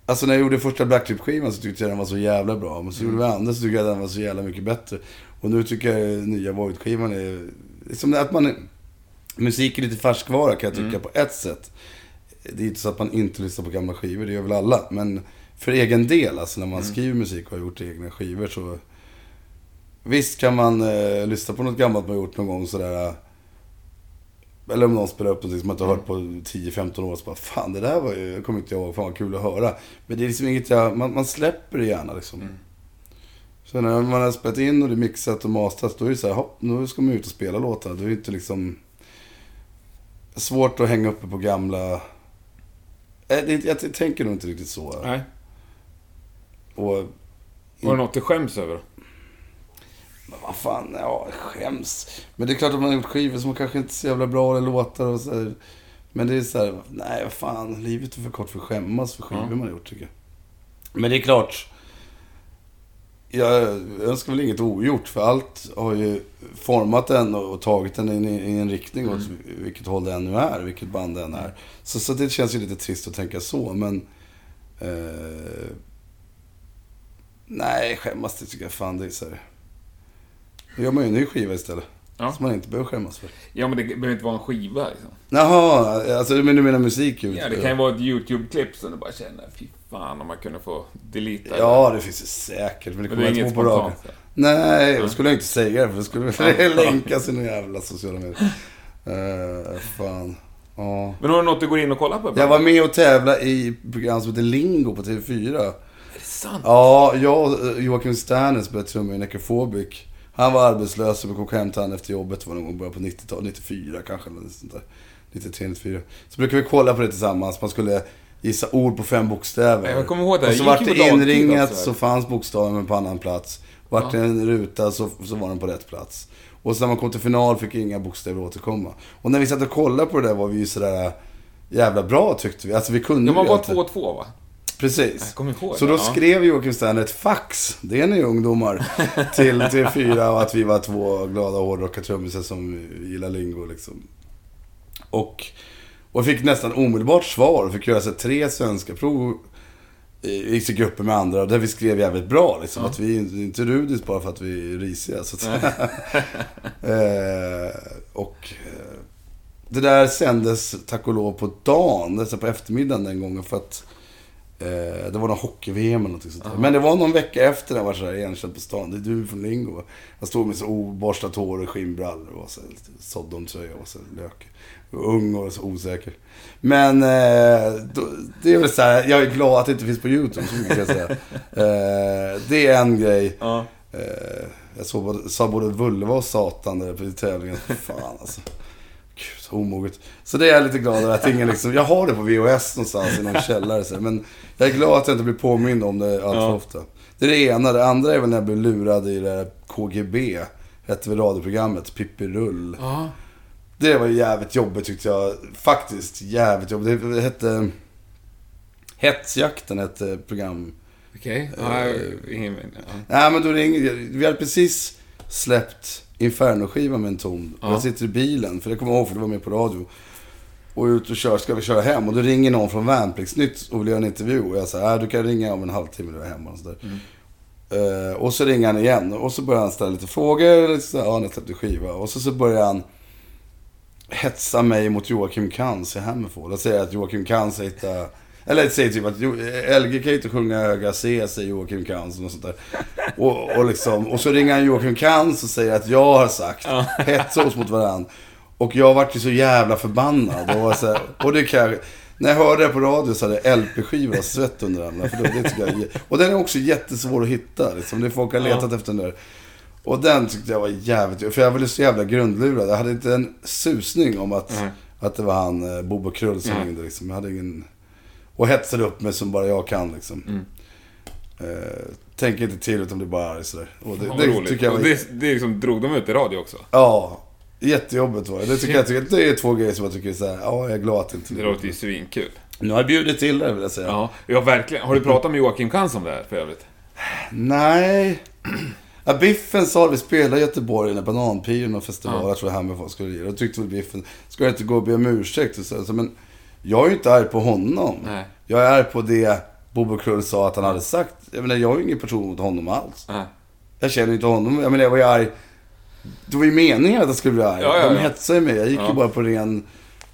Alltså när jag gjorde första Blacktip-skivan så tyckte jag den var så jävla bra. Men så gjorde vi andra så tyckte jag den var så jävla mycket bättre. Och nu tycker jag nya Void-skivan är... Liksom att man... Musik är lite färskvara kan jag tycka på ett sätt. Det är inte så att man inte lyssnar på gamla skivor, det gör väl alla. Men för egen del, alltså när man skriver musik och har gjort egna skivor så... Visst kan man eh, lyssna på något gammalt man gjort någon gång sådär. Eller om någon spelar upp något som man inte har hört på 10-15 år. Så bara, fan det där var ju, kommer inte jag ihåg, fan vad kul att höra. Men det är liksom inget jag, man, man släpper det gärna liksom. Så när man har spelat in och det är mixat och mastrat, då är det så här, hopp, nu ska man ut och spela låtarna. Då är det inte liksom svårt att hänga uppe på gamla... Eh, det- Jag tänker nog inte riktigt så. Nej. Och Var det något du skäms över? Men vad fan, ja, skäms. Men det är klart att man har gjort skivor som kanske inte är så jävla bra eller låtar och så här. Men det är så här, nej vad fan, livet är för kort för att skämmas för skivor man har gjort tycker jag. Men det är klart. Jag önskar väl inget ogjort för allt har ju format en och tagit den i, i en riktning åt vilket håll det än nu är, vilket band det än är. Så, så det känns ju lite trist att tänka så, men... Eh, nej, skämmas det tycker jag fan det är så här. Då gör man ju en ny skiva istället. Ja. Som man inte behöver skämmas för. Ja, men det behöver inte vara en skiva liksom. Jaha, alltså men du menar musik? Ja, det kan ju vara ett YouTube-klipp som du bara känner, fy fan om man kunde få deleta Ja, det finns ju säkert. Men det kommer det inte på radion. spontant. Nej, då skulle jag inte säga det. För det skulle det länkas i några jävla sociala medier. Uh, fan. Ja. Men har du något du går in och kollar på? Jag var med och tävla i program som heter Lingo på TV4. Är det sant? Ja, jag och Joakim Sterner spelade trummor i Necrophobic. Han var arbetslös och vi kom hem till honom efter jobbet. Det var någon gång början på 90-talet, 94 kanske. Eller sånt där. 93, 94. Så brukade vi kolla på det tillsammans. Man skulle gissa ord på fem bokstäver. Jag kommer ihåg det. Och så vart ju det inringat också. så fanns bokstaven på annan plats. Vart det en ruta så, så var den på rätt plats. Och så när man kom till final fick inga bokstäver återkomma. Och när vi satt och kollade på det där var vi ju sådär jävla bra tyckte vi. Alltså vi kunde Ja, man ju var egentligen. 2-2 va? Precis. Så då skrev Joakim Sterner ett fax, det är ni ungdomar, till TV4 och att vi var två glada hårdrockartrummisar som gillar lingo liksom. Och, och fick nästan omedelbart svar fick göra så tre svenska prov i grupper med andra där vi skrev jävligt bra. Liksom, Att vi är inte rudis bara för att vi är risiga. Så att, eh, och eh, det där sändes tack och lov på dagen, alltså på eftermiddagen den gången för att det var någon hockey-VM eller någonting sånt där. Men det var någon vecka efter när jag var så här igenkänd på stan. Det är du från Lingo. Jag stod med så oborstat hår och skinnbrallor och så Sodom-tröja och så lök. Ung och så osäker. Men eh, då, det är väl så här, jag är glad att det inte finns på YouTube, så mycket kan jag säga. Eh, det är en grej. Ja. Eh, jag såg sa både vulva och satan där på tävlingen. Fan alltså. Gud, så omoget. Så det är jag lite glad över att ingen liksom, jag har det på VHS någonstans i någon källare. Så, men jag är glad att jag inte blir påmind om det allt Ja. ofta. Det är det ena. Det andra är väl när jag blev lurad i det där KGB. Hette väl radioprogrammet, Pippi Rull. Ja. Det var jävligt jobbigt tyckte jag. Faktiskt jävligt jobbigt. Det hette... Hetsjakten hette program. Okej. Ja, ingen ja. Nej men då ringde Vi hade precis släppt Inferno-skivan med en ton. Ja. Jag sitter i bilen, för det kommer jag ihåg för det var med på radio. Och ute och kör, ska vi köra hem? Och då ringer någon från Värnpliktsnytt och vill göra en intervju. Och jag säger, äh, du kan ringa om en halvtimme när du är hemma. Och, så där. Eh, och så ringer han igen. Och så börjar han ställa lite frågor. Lite så, här, ja, ni släppte skiva. Och så, så börjar han hetsa mig mot Joakim Kans i Hammerfall. Och säger att Joakim Kans hittar... Eller säger typ att LG kan ju inte sjunga höga C, säger Joakim Kans och sånt där. Och, och, liksom, och så ringer han Joakim Kans och säger att jag har sagt, hetsa oss mot varandra. Och jag vart ju så jävla förbannad. Och, var så här, och det kan jag, när jag hörde det på radio så hade jag LP-skivor svett under armarna. För det tycker jag, och den är också jättesvår att hitta. Liksom. Det folk har letat efter den där. Och den tyckte jag var jävligt... För jag var så jävla grundlurad. Jag hade inte en susning om att, Nej. att det var han eh, Bobo Krull som Nej. ringde. Liksom. Jag hade ingen... Och hetsade upp mig som bara jag kan liksom. Mm. Eh, tänker inte till utan blir bara arg sådär. Och det, det tycker jag var... det, det liksom, drog de ut i radio också? Ja. Jättejobbigt var det. Det tycker jag, tycker, det är två grejer som jag tycker är såhär, ja jag är glad att inte Det låter ju svinkul. Nu har jag bjudit till det vill jag säga. Ja, ja verkligen. Har du pratat med Joakim Kans om det här för övrigt? Nej. Ja, Biffen sa att vi spelade i Göteborg när Bananpiren och festival, Ja. jag tror Hammerfall skulle lira. Då tyckte väl Biffen, ska jag inte gå och be om ursäkt? Och så, så, men jag är ju inte arg på honom. Nej. Jag är arg på det Bobo Krull sa att han hade sagt. Jag menar, jag har ju ingen person mot honom alls. Nej. Jag känner inte honom. Jag menar, jag var ju arg. Det var ju meningen att jag skulle bli arg. Ja, ja, De ja. hetsade ju mig. Jag gick ju bara på ren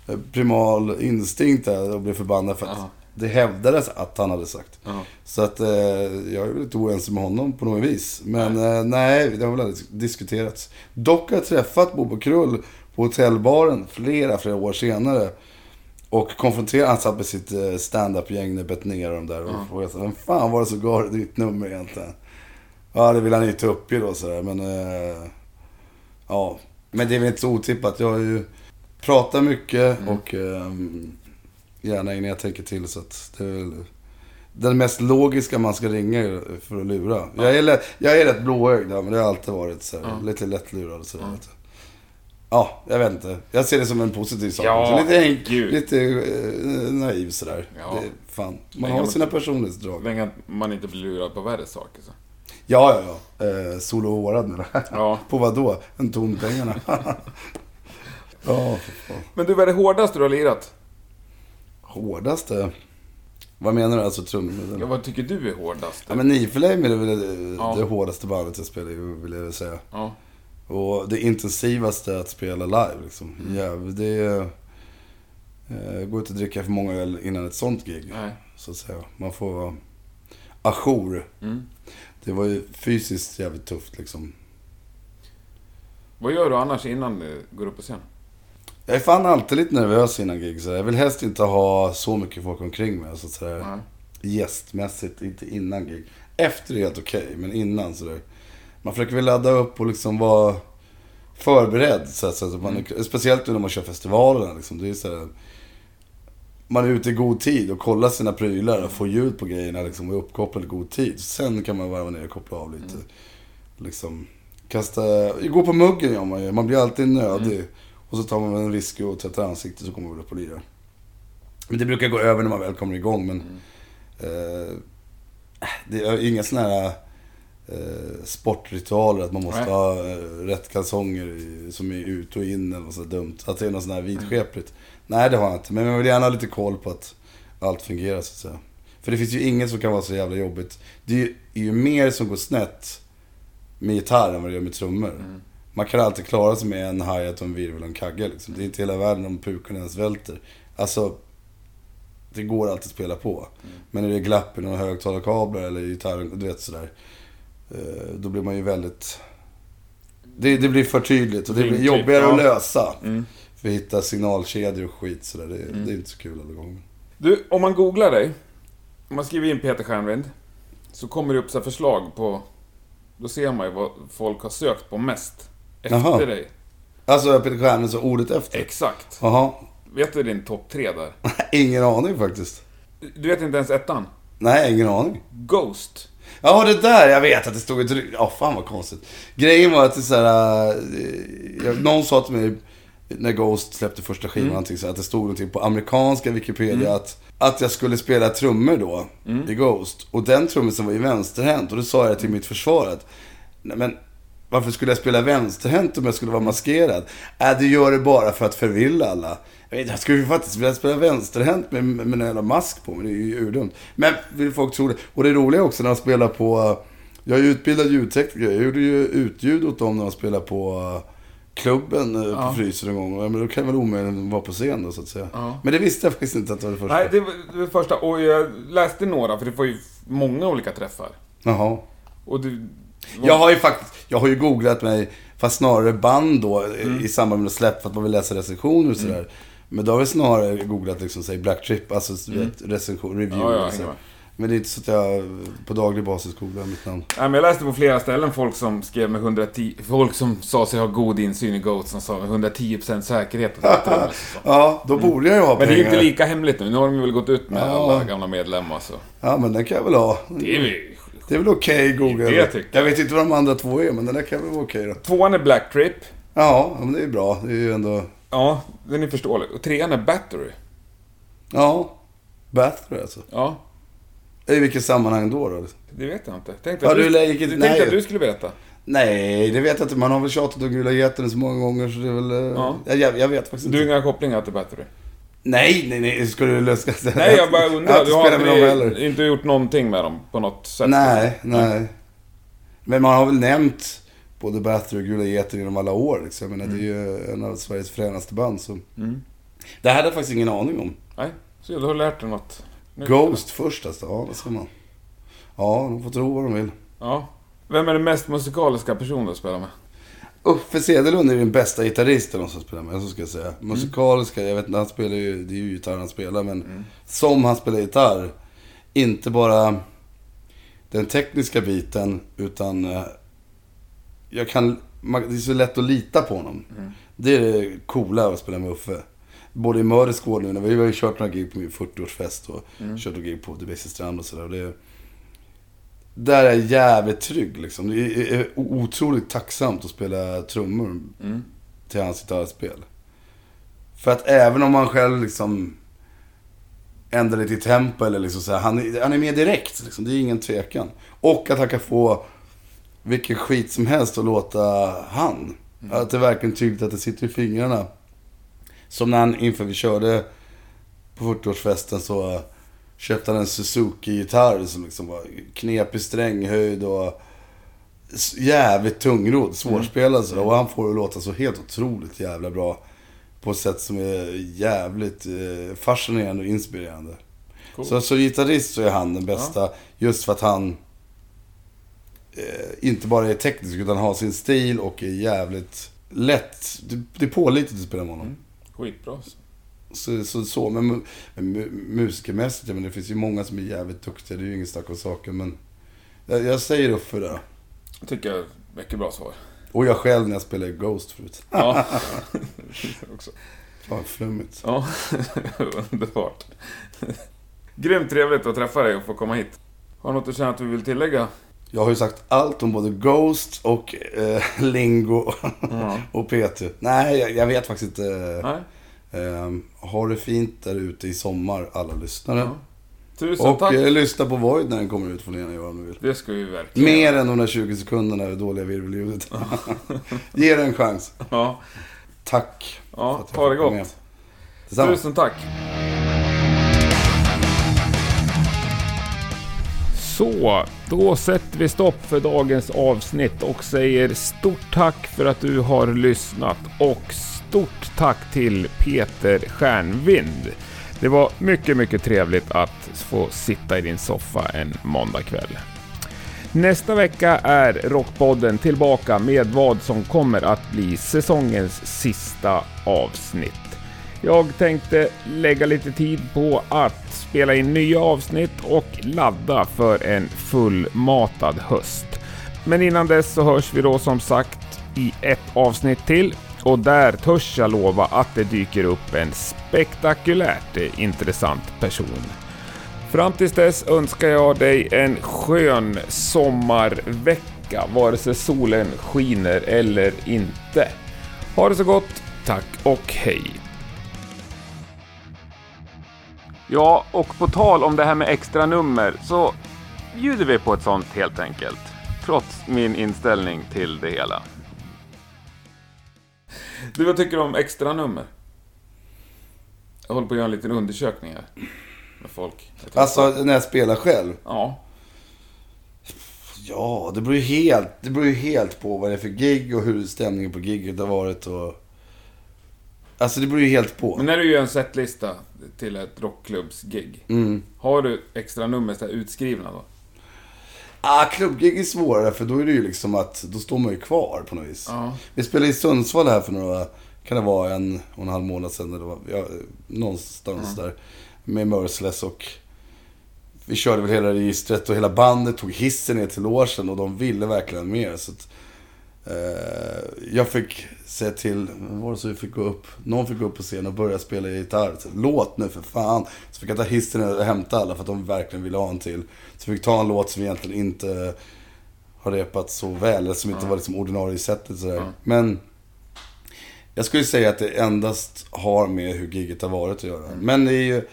eh, primal instinkt där och blev förbannad för att det hävdades att han hade sagt. Så att eh, jag är väl lite oense med honom på något vis. Men nej, nej det har väl aldrig diskuterats. Dock har jag träffat Bobo Krull på hotellbaren flera, flera år senare. Och konfronterade, han satt med sitt eh, stand-up-gäng när Betnér och de där. Och frågade så, vem fan var det som gav dig ditt nummer egentligen? Ja, det vill han inte uppge då sådär, men... Eh, ja, men det är väl inte så otippat. Jag har ju pratat mycket och eh, gärna innan jag tänker till så att det är väl... den mest logiska man ska ringa för att lura. Jag, är, jag är rätt blåögd, ja, men det har alltid varit så Ja. lite lättlurad och sådär. du. Ja, jag vet inte. Jag ser det som en positiv sak. Ja, lite enk, lite eh, naiv sådär. Ja. Det, fan, man har sina personlighetsdrag. Länge att man inte blir lurad på värre saker. Så. Ja, ja, ja. Eh, solo hårad med det. Ja. På vad då? En ton pengarna. ja. Men du, vad är det hårdaste du har lirat? Hårdaste? Vad menar du? Alltså trummor? Ja, vad tycker du är hårdast? Ja, men Niflame är väl det, Ja. det hårdaste bandet jag spelar i, vill jag säga. Ja. Och det intensivaste att spela live liksom. Mm. Jävligt, det är... Eh, går inte att dricka för många öl innan ett sånt gig. Nej. Så att säga. Man får vara ajour. Mm. Det var ju fysiskt jävligt tufft liksom. Vad gör du annars innan du går upp på scen? Jag är fan alltid lite nervös innan gig. Så jag vill helst inte ha så mycket folk omkring mig. Så att säga. Ja. Gästmässigt, inte innan gig. Efter är helt okej, men innan sådär. Man försöker väl ladda upp och liksom vara förberedd. Så att, så att man, Speciellt nu när man kör festivalerna. Liksom. Det är så här, man är ute i god tid och kollar sina prylar och får ljud på grejerna liksom, och är uppkopplad i god tid. Sen kan man varva ner och koppla av lite. Liksom, kasta, gå på muggen gör man ju. Man blir alltid nödig. Och så tar man en whisky och tvättar ansiktet så kommer man väl upp och lirar. Men det brukar gå över när man väl kommer igång. Men eh, det är inga sådana här eh, sportritualer att man måste Nej. ha eh, rätt kalsonger som är ut och in eller något så dumt. Att det är något sånt här vidskepligt. Nej, det har jag inte. Men jag vill gärna ha lite koll på att allt fungerar så att säga. För det finns ju inget som kan vara så jävla jobbigt. Det är ju, är ju mer som går snett med gitarr än vad det gör med trummor. Man kan alltid klara sig med en hi-hat och en virvel och en kagge liksom. Det är inte hela världen om pukorna ens välter. Alltså, det går alltid att spela på. Men är det glapp i några högtalarkablar eller gitarren, du vet sådär. Eh, Då blir man ju väldigt... Det, det blir för tydligt och det blir jobbigare att lösa. Mm. För att hitta signalkedjor och skit sådär. Det, det är inte så kul alla gånger. Du, om man googlar dig, om man skriver in Peter Stjernvind, så kommer det upp så förslag på... Då ser man ju vad folk har sökt på mest efter Jaha. dig. Alltså Peter Stjärnen så ordet efter. Exakt. Jaha. Vet du din topp tre där? Ingen aning faktiskt. Du vet inte ens ettan? Nej, ingen aning. Ghost. Ja, det där. Jag vet att det stod ett rygg. Ja, fan vad konstigt. Grejen var att det så här, äh, jag, Någon sa till mig när Ghost släppte första skivan, så här, att det stod någonting på amerikanska Wikipedia att, att jag skulle spela trummor då i Ghost. Och den trummisen var ju vänsterhänt. Och då sa jag till mitt försvar att, nej men varför skulle jag spela vänsterhänt om jag skulle vara maskerad? Äh, det gör det bara för att förvilla alla. Jag, vet, jag skulle ju faktiskt vilja spela vänsterhänt med, med en jävla mask på mig. Det är ju urdumt. Men vill folk tro det? Och det roliga också när de spelar på... Jag är utbildad ljudtekniker. Jag gjorde ju utljud åt dem när de spelade på uh, klubben Ja. på Frysen en gång. Ja, Men då kan väl omöjligen vara på scen då, så att säga. Ja. Men det visste jag faktiskt inte att det var det första. Nej, det var det första. Och jag läste några, för det var ju många olika träffar. Jaha. Och du... Jag har ju faktiskt, jag har ju googlat mig, fast snarare band då Mm. i samband med släpp för att man vill läsa recensioner och sådär. Men då har jag snarare googlat liksom, säg Black Trip, alltså vet, recension, review. Mm. Ja, ja, med. Men det är inte så att jag på daglig basis googlar mitt namn. Nej, men jag läste på flera ställen folk som skrev med 110... Folk som sa sig ha god insyn i Ghost, som sa med 110% säkerhet. Ja, då borde jag ju ha Men det är ju pengar. inte lika hemligt nu. Nu har de väl gått ut med Ja. alla gamla medlemmar så. Ja, men den kan jag väl ha. Det är. Det är väl okej Google. Det jag. jag vet inte vad de andra två är, men den där kan väl vara okej då. Tvåan är Black Trip. Ja, men det är bra. Det är ju ändå... Ja, den är förståelig. Och trean är Battery. Ja. Battery alltså. Ja, I vilket sammanhang då? då? det vet jag inte. Tänkte Ja, att du du, gick inte- tänkte att du skulle berätta. Nej, det vet jag inte. Man har väl tjatat om gula geten så många gånger så det är väl... eh, Ja. Jag, jag, vet faktiskt Du har inte. inga kopplingar till Battery? Nej, nej, nej. Ska du lösa... Nej, jag bara Jag har undrar. inte Du har dem heller. inte, inte gjort någonting med dem på något sätt? Nej, nej. Men man har väl nämnt både Battery och Gula Getter genom alla år. Liksom. Jag menar, det är ju en av Sveriges fränaste band. Så. Mm. Det här hade jag faktiskt ingen aning om. Nej, så du har lärt dig något. Nu- Ghost först alltså. Ja, det ska man. Ja, de får tro vad de vill. Ja. Vem är den mest musikaliska personen du spelar med? Uffe Cederlund är den bästa gitarristen som spelar med, så ska jag säga. Musikaliska, jag vet inte, han spelar ju, det är ju gitarr han spelar, men som han spelar gitarr. Inte bara den tekniska biten, utan eh, jag kan, det är så lätt att lita på honom. Det är det coola att spela med Uffe. både i Mörderskål nu, när vi har ju kört några gig på min 40-årsfest och kört några gig på Debaser strand och sådär. Där är jag jävligt trygg liksom. Det är otroligt tacksamt att spela trummor Mm. till hans gitarrspel. För att även om man själv liksom ändrar lite i tempo eller liksom så här, han, är- han är mer direkt liksom. Det är ingen tvekan. Och att han kan få vilken skit som helst att låta han. Att det är verkligen tydligt att det sitter i fingrarna. Som när han inför vi körde på 40-årsfesten så köpte han en Suzuki-gitarr som liksom var knepig stränghöjd och jävligt tungrodd, svårspelad sådär. Och han får det låta så helt otroligt jävla bra. På ett sätt som är jävligt eh, fascinerande och inspirerande. Cool. Så, så gitarrist så är han den bästa. Just för att han eh, inte bara är teknisk utan har sin stil och är jävligt lätt. Det, det är pålitligt att spela med honom. Skitbra. Så, så, så, men, mu- men mu- musikermässigt, men det finns ju många som är jävligt duktiga. Det är ju ingen snack om saken. Men jag, jag säger upp för det. Jag tycker jag mycket bra svar. Och jag själv när jag spelade Ghost förut. Ja. Också. Fan, flummigt. Ja, underbart. Grymt trevligt att träffa dig och få komma hit. Har du något du känner att du vill tillägga? Jag har ju sagt allt om både Ghost och eh, Lingo Ja. och PT. Nej, jag, jag vet faktiskt inte. Nej? Eh, ha det fint där ute i sommar, alla lyssnare. Ja. Tusen Och tack. eh, lyssna på Void när den kommer ut får ni gärna göra om ni vill. Det ska vi verkligen. Mer än de där 20 sekunderna det dåliga virvelljudet. Ge det en chans. Ja, Tack. ja ha det gott. Tusen tack. Så, då sätter vi stopp för dagens avsnitt och säger stort tack för att du har lyssnat och stort tack till Peter Stjärnvind. Det var mycket, mycket trevligt att få sitta i din soffa en måndagkväll. Nästa vecka är Rockpodden tillbaka med vad som kommer att bli säsongens sista avsnitt. Jag tänkte lägga lite tid på att spela in nya avsnitt och ladda för en fullmatad höst. Men innan dess så hörs vi då som sagt i ett avsnitt till och där törs jag lova att det dyker upp en spektakulärt intressant person. Fram tills dess önskar jag dig en skön sommarvecka, vare sig solen skiner eller inte. Ha det så gott, tack och hej! Ja, och på tal om det här med extra nummer så bjuder vi på ett sånt helt enkelt. Trots min inställning till det hela. Du, vad tycker du om extra nummer? Jag håller på att göra en liten undersökning här. Med folk. Alltså när jag spelar själv. Ja. Ja, det beror ju helt, det beror ju helt på vad det är för gig och hur stämningen på giget har varit och... Alltså det beror ju helt på. Men när du gör en setlista till ett rockklubbsgig. Mm. Har du extra nummer så här utskrivna då? Ah, klubbgig är svårare för då är det ju liksom att, då står man ju kvar på något vis. Ja. Vi spelade i Sundsvall här för några, kan det vara en och en halv månad sedan eller vad, ja, någonstans där. Med Merciless och vi körde väl hela registret och hela bandet tog hissen ner till logen och de ville verkligen mer. Så att, jag fick säga till, var det så vi fick gå upp? Någon fick gå upp på scen och börja spela gitarr. Så, Låt nu för fan! Så fick jag ta hissen och hämta alla för att de verkligen ville ha en till. Så vi fick ta en låt som egentligen inte har repat så väl, eller som inte var liksom ordinarie i sättet sådär. Men jag skulle säga att det endast har med hur giget har varit att göra. Men det är ju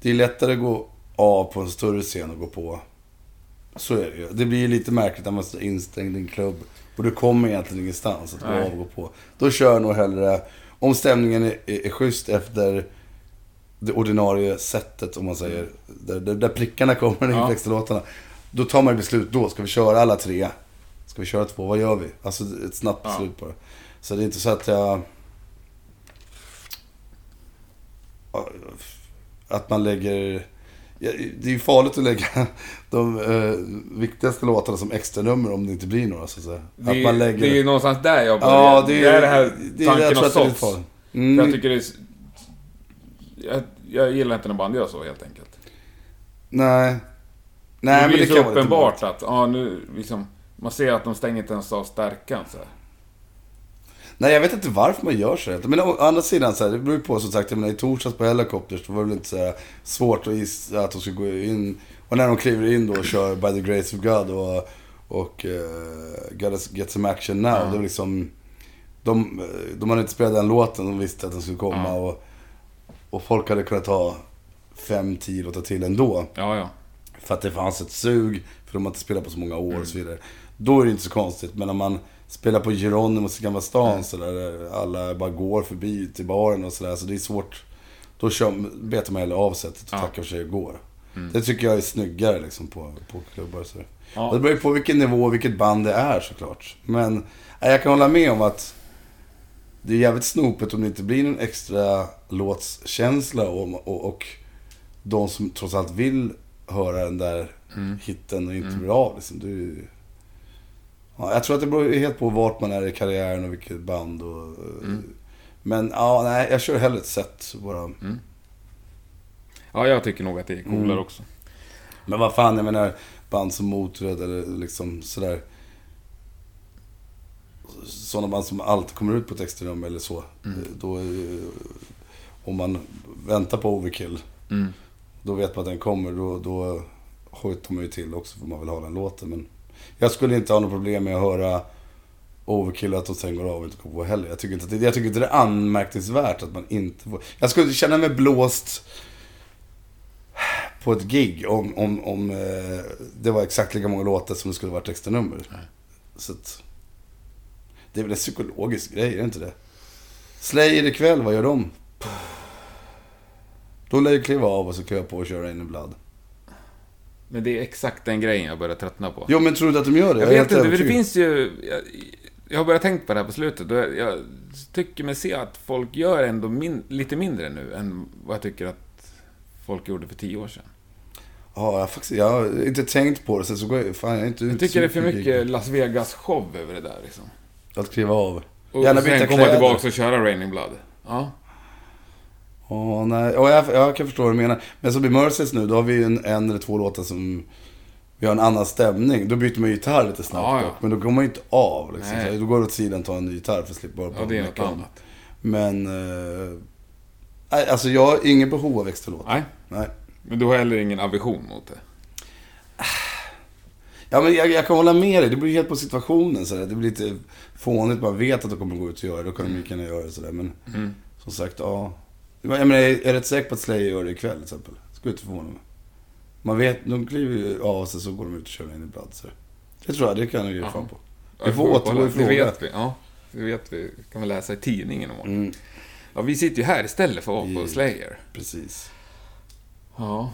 det är lättare att gå av på en större scen och gå på. Så är det ju. Det blir ju lite märkligt när man står instängd i en klubb och du kommer egentligen ingenstans att gå av och på. Då kör jag nog hellre, om stämningen är, är, är schysst efter det ordinarie sättet, om man säger. Där, där, där prickarna kommer Ja. i textlåtarna. Då tar man ju beslut då. Ska vi köra alla tre? Ska vi köra två? Vad gör vi? Alltså ett snabbt Ja. beslut på det. Så det är inte så att jag... Att man lägger... Det är ju farligt att lägga de eh, viktigaste låtarna som extra nummer om det inte blir några så att säga. Det, att är- man lägger... det är ju någonstans där jag börjar. Ja, det är, det är det här tanken att farligt. För Mm. jag tycker det är... Jag, jag gillar inte när band gör så helt enkelt. Nej. Nej, det men det kan vara uppenbart att, ja nu liksom... Man ser att de stänger inte ens av stärkan så här. Nej, jag vet inte varför man gör så. Men å andra sidan, så här, det beror ju på som sagt. Jag menar, i torsdags på Helicopters, då var det väl inte så här svårt att gissa att de skulle gå in. Och när de kliver in då och kör By the Grace of God och, och uh, Gotta Get Some Action Now. Det var liksom... De, de hade inte spelat den låten, de visste att den skulle komma. Ja. Och, och folk hade kunnat ta fem, tio låtar till ändå. Ja, ja. För att det fanns ett sug, för de har inte spelat på så många år och så vidare. Då är det inte så konstigt. Men om man spelar på Geronimos i Gamla stan så där, där alla bara går förbi till baren och sådär. Så det är svårt. Då kör, betar man hellre av sättet och Ja. tackar för sig och går. Det tycker jag är snyggare liksom på, på klubbar sådär. Ja. Det beror ju på vilken nivå och vilket band det är såklart. Men jag kan hålla med om att det är jävligt snopet om det inte blir någon extra låtskänsla och, och, och de som trots allt vill höra den där hitten och inte blir av. Liksom. Det är ju... ja, jag tror att det beror helt på vart man är i karriären och vilket band. Och, Men ja, nej, jag kör hellre ett set bara. Ja, jag tycker nog att det är coolare Mm. också. Men vad fan, jag menar band som Motörhead eller liksom sådär. Sådana band som alltid kommer ut på nummer eller så. Då, eh, om man väntar på Overkill, Mm. då vet man att den kommer. Då, då hojtar man ju till också för man vill ha den låten. Men jag skulle inte ha något problem med att höra Overkill och att sen går av och inte går på heller. Jag tycker inte, att det, jag tycker inte det är anmärkningsvärt att man inte får... Jag skulle känna mig blåst på ett gig om, om, om eh, det var exakt lika många låtar som det skulle varit extra nummer. Så att, det är väl en psykologisk grej, är det inte det? Slayer ikväll, vad gör de? De lär ju kliva av och så kliva på och köra in i blood. Men det är exakt den grejen jag börjar tröttna på. Jo, men tror du att de gör det? Jag är vet inte, det finns ju... Jag, jag har börjat tänka på det här på slutet och jag, jag tycker mig se att folk gör ändå min, lite mindre nu än vad jag tycker att folk gjorde för tio år sedan. Ja, jag har faktiskt jag har inte tänkt på det. Så går jag, fan, jag är inte Jag tycker det är för mycket Las Vegas-show över det där liksom. Att kliva av. Och Gärna sen byta komma kläder. tillbaka och köra Raining Blood. Ja. Ja, nej. Ja, jag, jag kan förstå vad du menar. Men som i Merciless nu, då har vi ju en, en eller två låtar som... Vi har en annan stämning. Då byter man ju gitarr lite snabbt Ja, ja. Men då går man ju inte av liksom. Så Då går du åt sidan och tar en ny gitarr för att slippa hålla på ja, det är något annat. Men... Eh, nej, alltså jag har ingen behov av extra låtar. Nej, Nej. men du har heller ingen aversion mot det. Ja, men jag, jag kan hålla med dig. Det beror ju helt på situationen. Så där. Det blir lite fånigt. Man vet att de kommer gå ut och göra det. Då kan de lika gärna göra det sådär. Men Mm. som sagt, ja. Jag menar, jag är rätt säker på att Slayer gör det ikväll till exempel. Skulle inte förvåna mig. Man vet, de kliver ju av sig så går de ut och kör in i. Så. Det tror jag, det kan jag ge fan på. Vi får återgå i Det fråga. vet vi. Ja, det vet vi. kan vi läsa i tidningen imorgon. Mm, Ja, vi sitter ju här istället för att vara på Slayer. precis. Ja.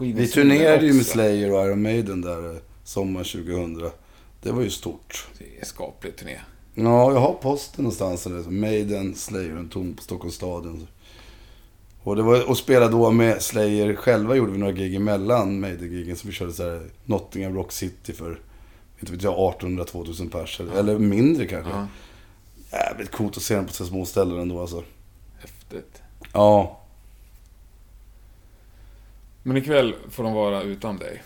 Vi turnerade ju med. Slayer och Iron Maiden där eh, sommar 2000. Det var ju stort. Det är skaplig turné. Ja, jag har posten någonstans. Där, Maiden, Slayer, en tom på Stockholms stadion. Och, det var, och spela då med Slayer själva gjorde vi några gig emellan Maiden-gigen. Så vi körde så här Nottingham Rock City för, inte vet jag, 1800-2000 pers. Eller, eller mindre kanske. Ja, Jävligt coolt att se den på så små ställen ändå alltså. häftigt. Ja. Men ikväll får de vara utan dig.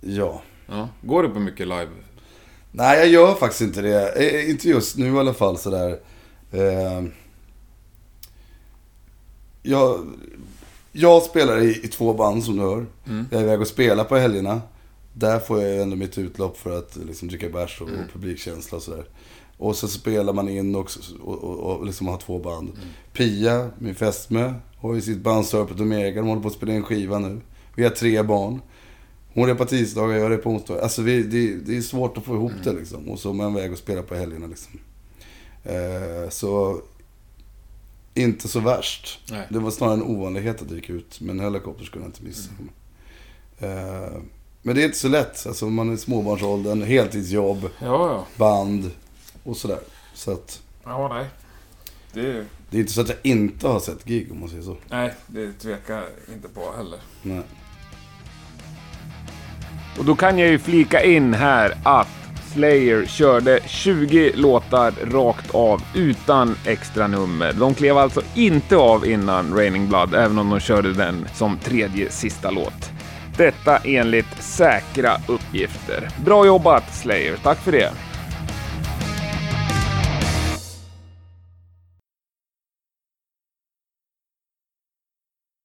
Ja. Ja. Går du på mycket live? Nej, jag gör faktiskt inte det. Eh, inte just nu i alla fall sådär. Eh, jag, jag spelar i, i två band som du hör. Mm. Jag är iväg och spelar på helgerna. Där får jag ändå mitt utlopp för att liksom, dricka bärs och, Mm. och publikkänsla och sådär. Och så spelar man in också och, och, och liksom har två band. Mm. Pia, min fästmö, har ju sitt band Serpent Omega. De håller på att spela in skiva nu. Vi har tre barn. Hon är på tisdagar, jag är på onsdagar. Alltså vi, det, det är svårt att få ihop det liksom. Och så är man iväg och spelar på helgerna liksom. Eh, så inte så värst. Nej. Det var snarare en ovanlighet att det gick ut. Men helikopter skulle jag inte missa. Eh, men det är inte så lätt. Alltså man är i småbarnsåldern, heltidsjobb, Ja, ja. band och sådär. Så att Ja, nej. Det, det är inte så att jag inte har sett gig om man säger så. nej, det tvekar jag inte på heller. Nej. Och då kan jag ju flika in här att Slayer körde 20 låtar rakt av utan extra nummer. De klev alltså inte av innan Raining Blood, även om de körde den som tredje sista låt. Detta enligt säkra uppgifter. Bra jobbat Slayer, tack för det!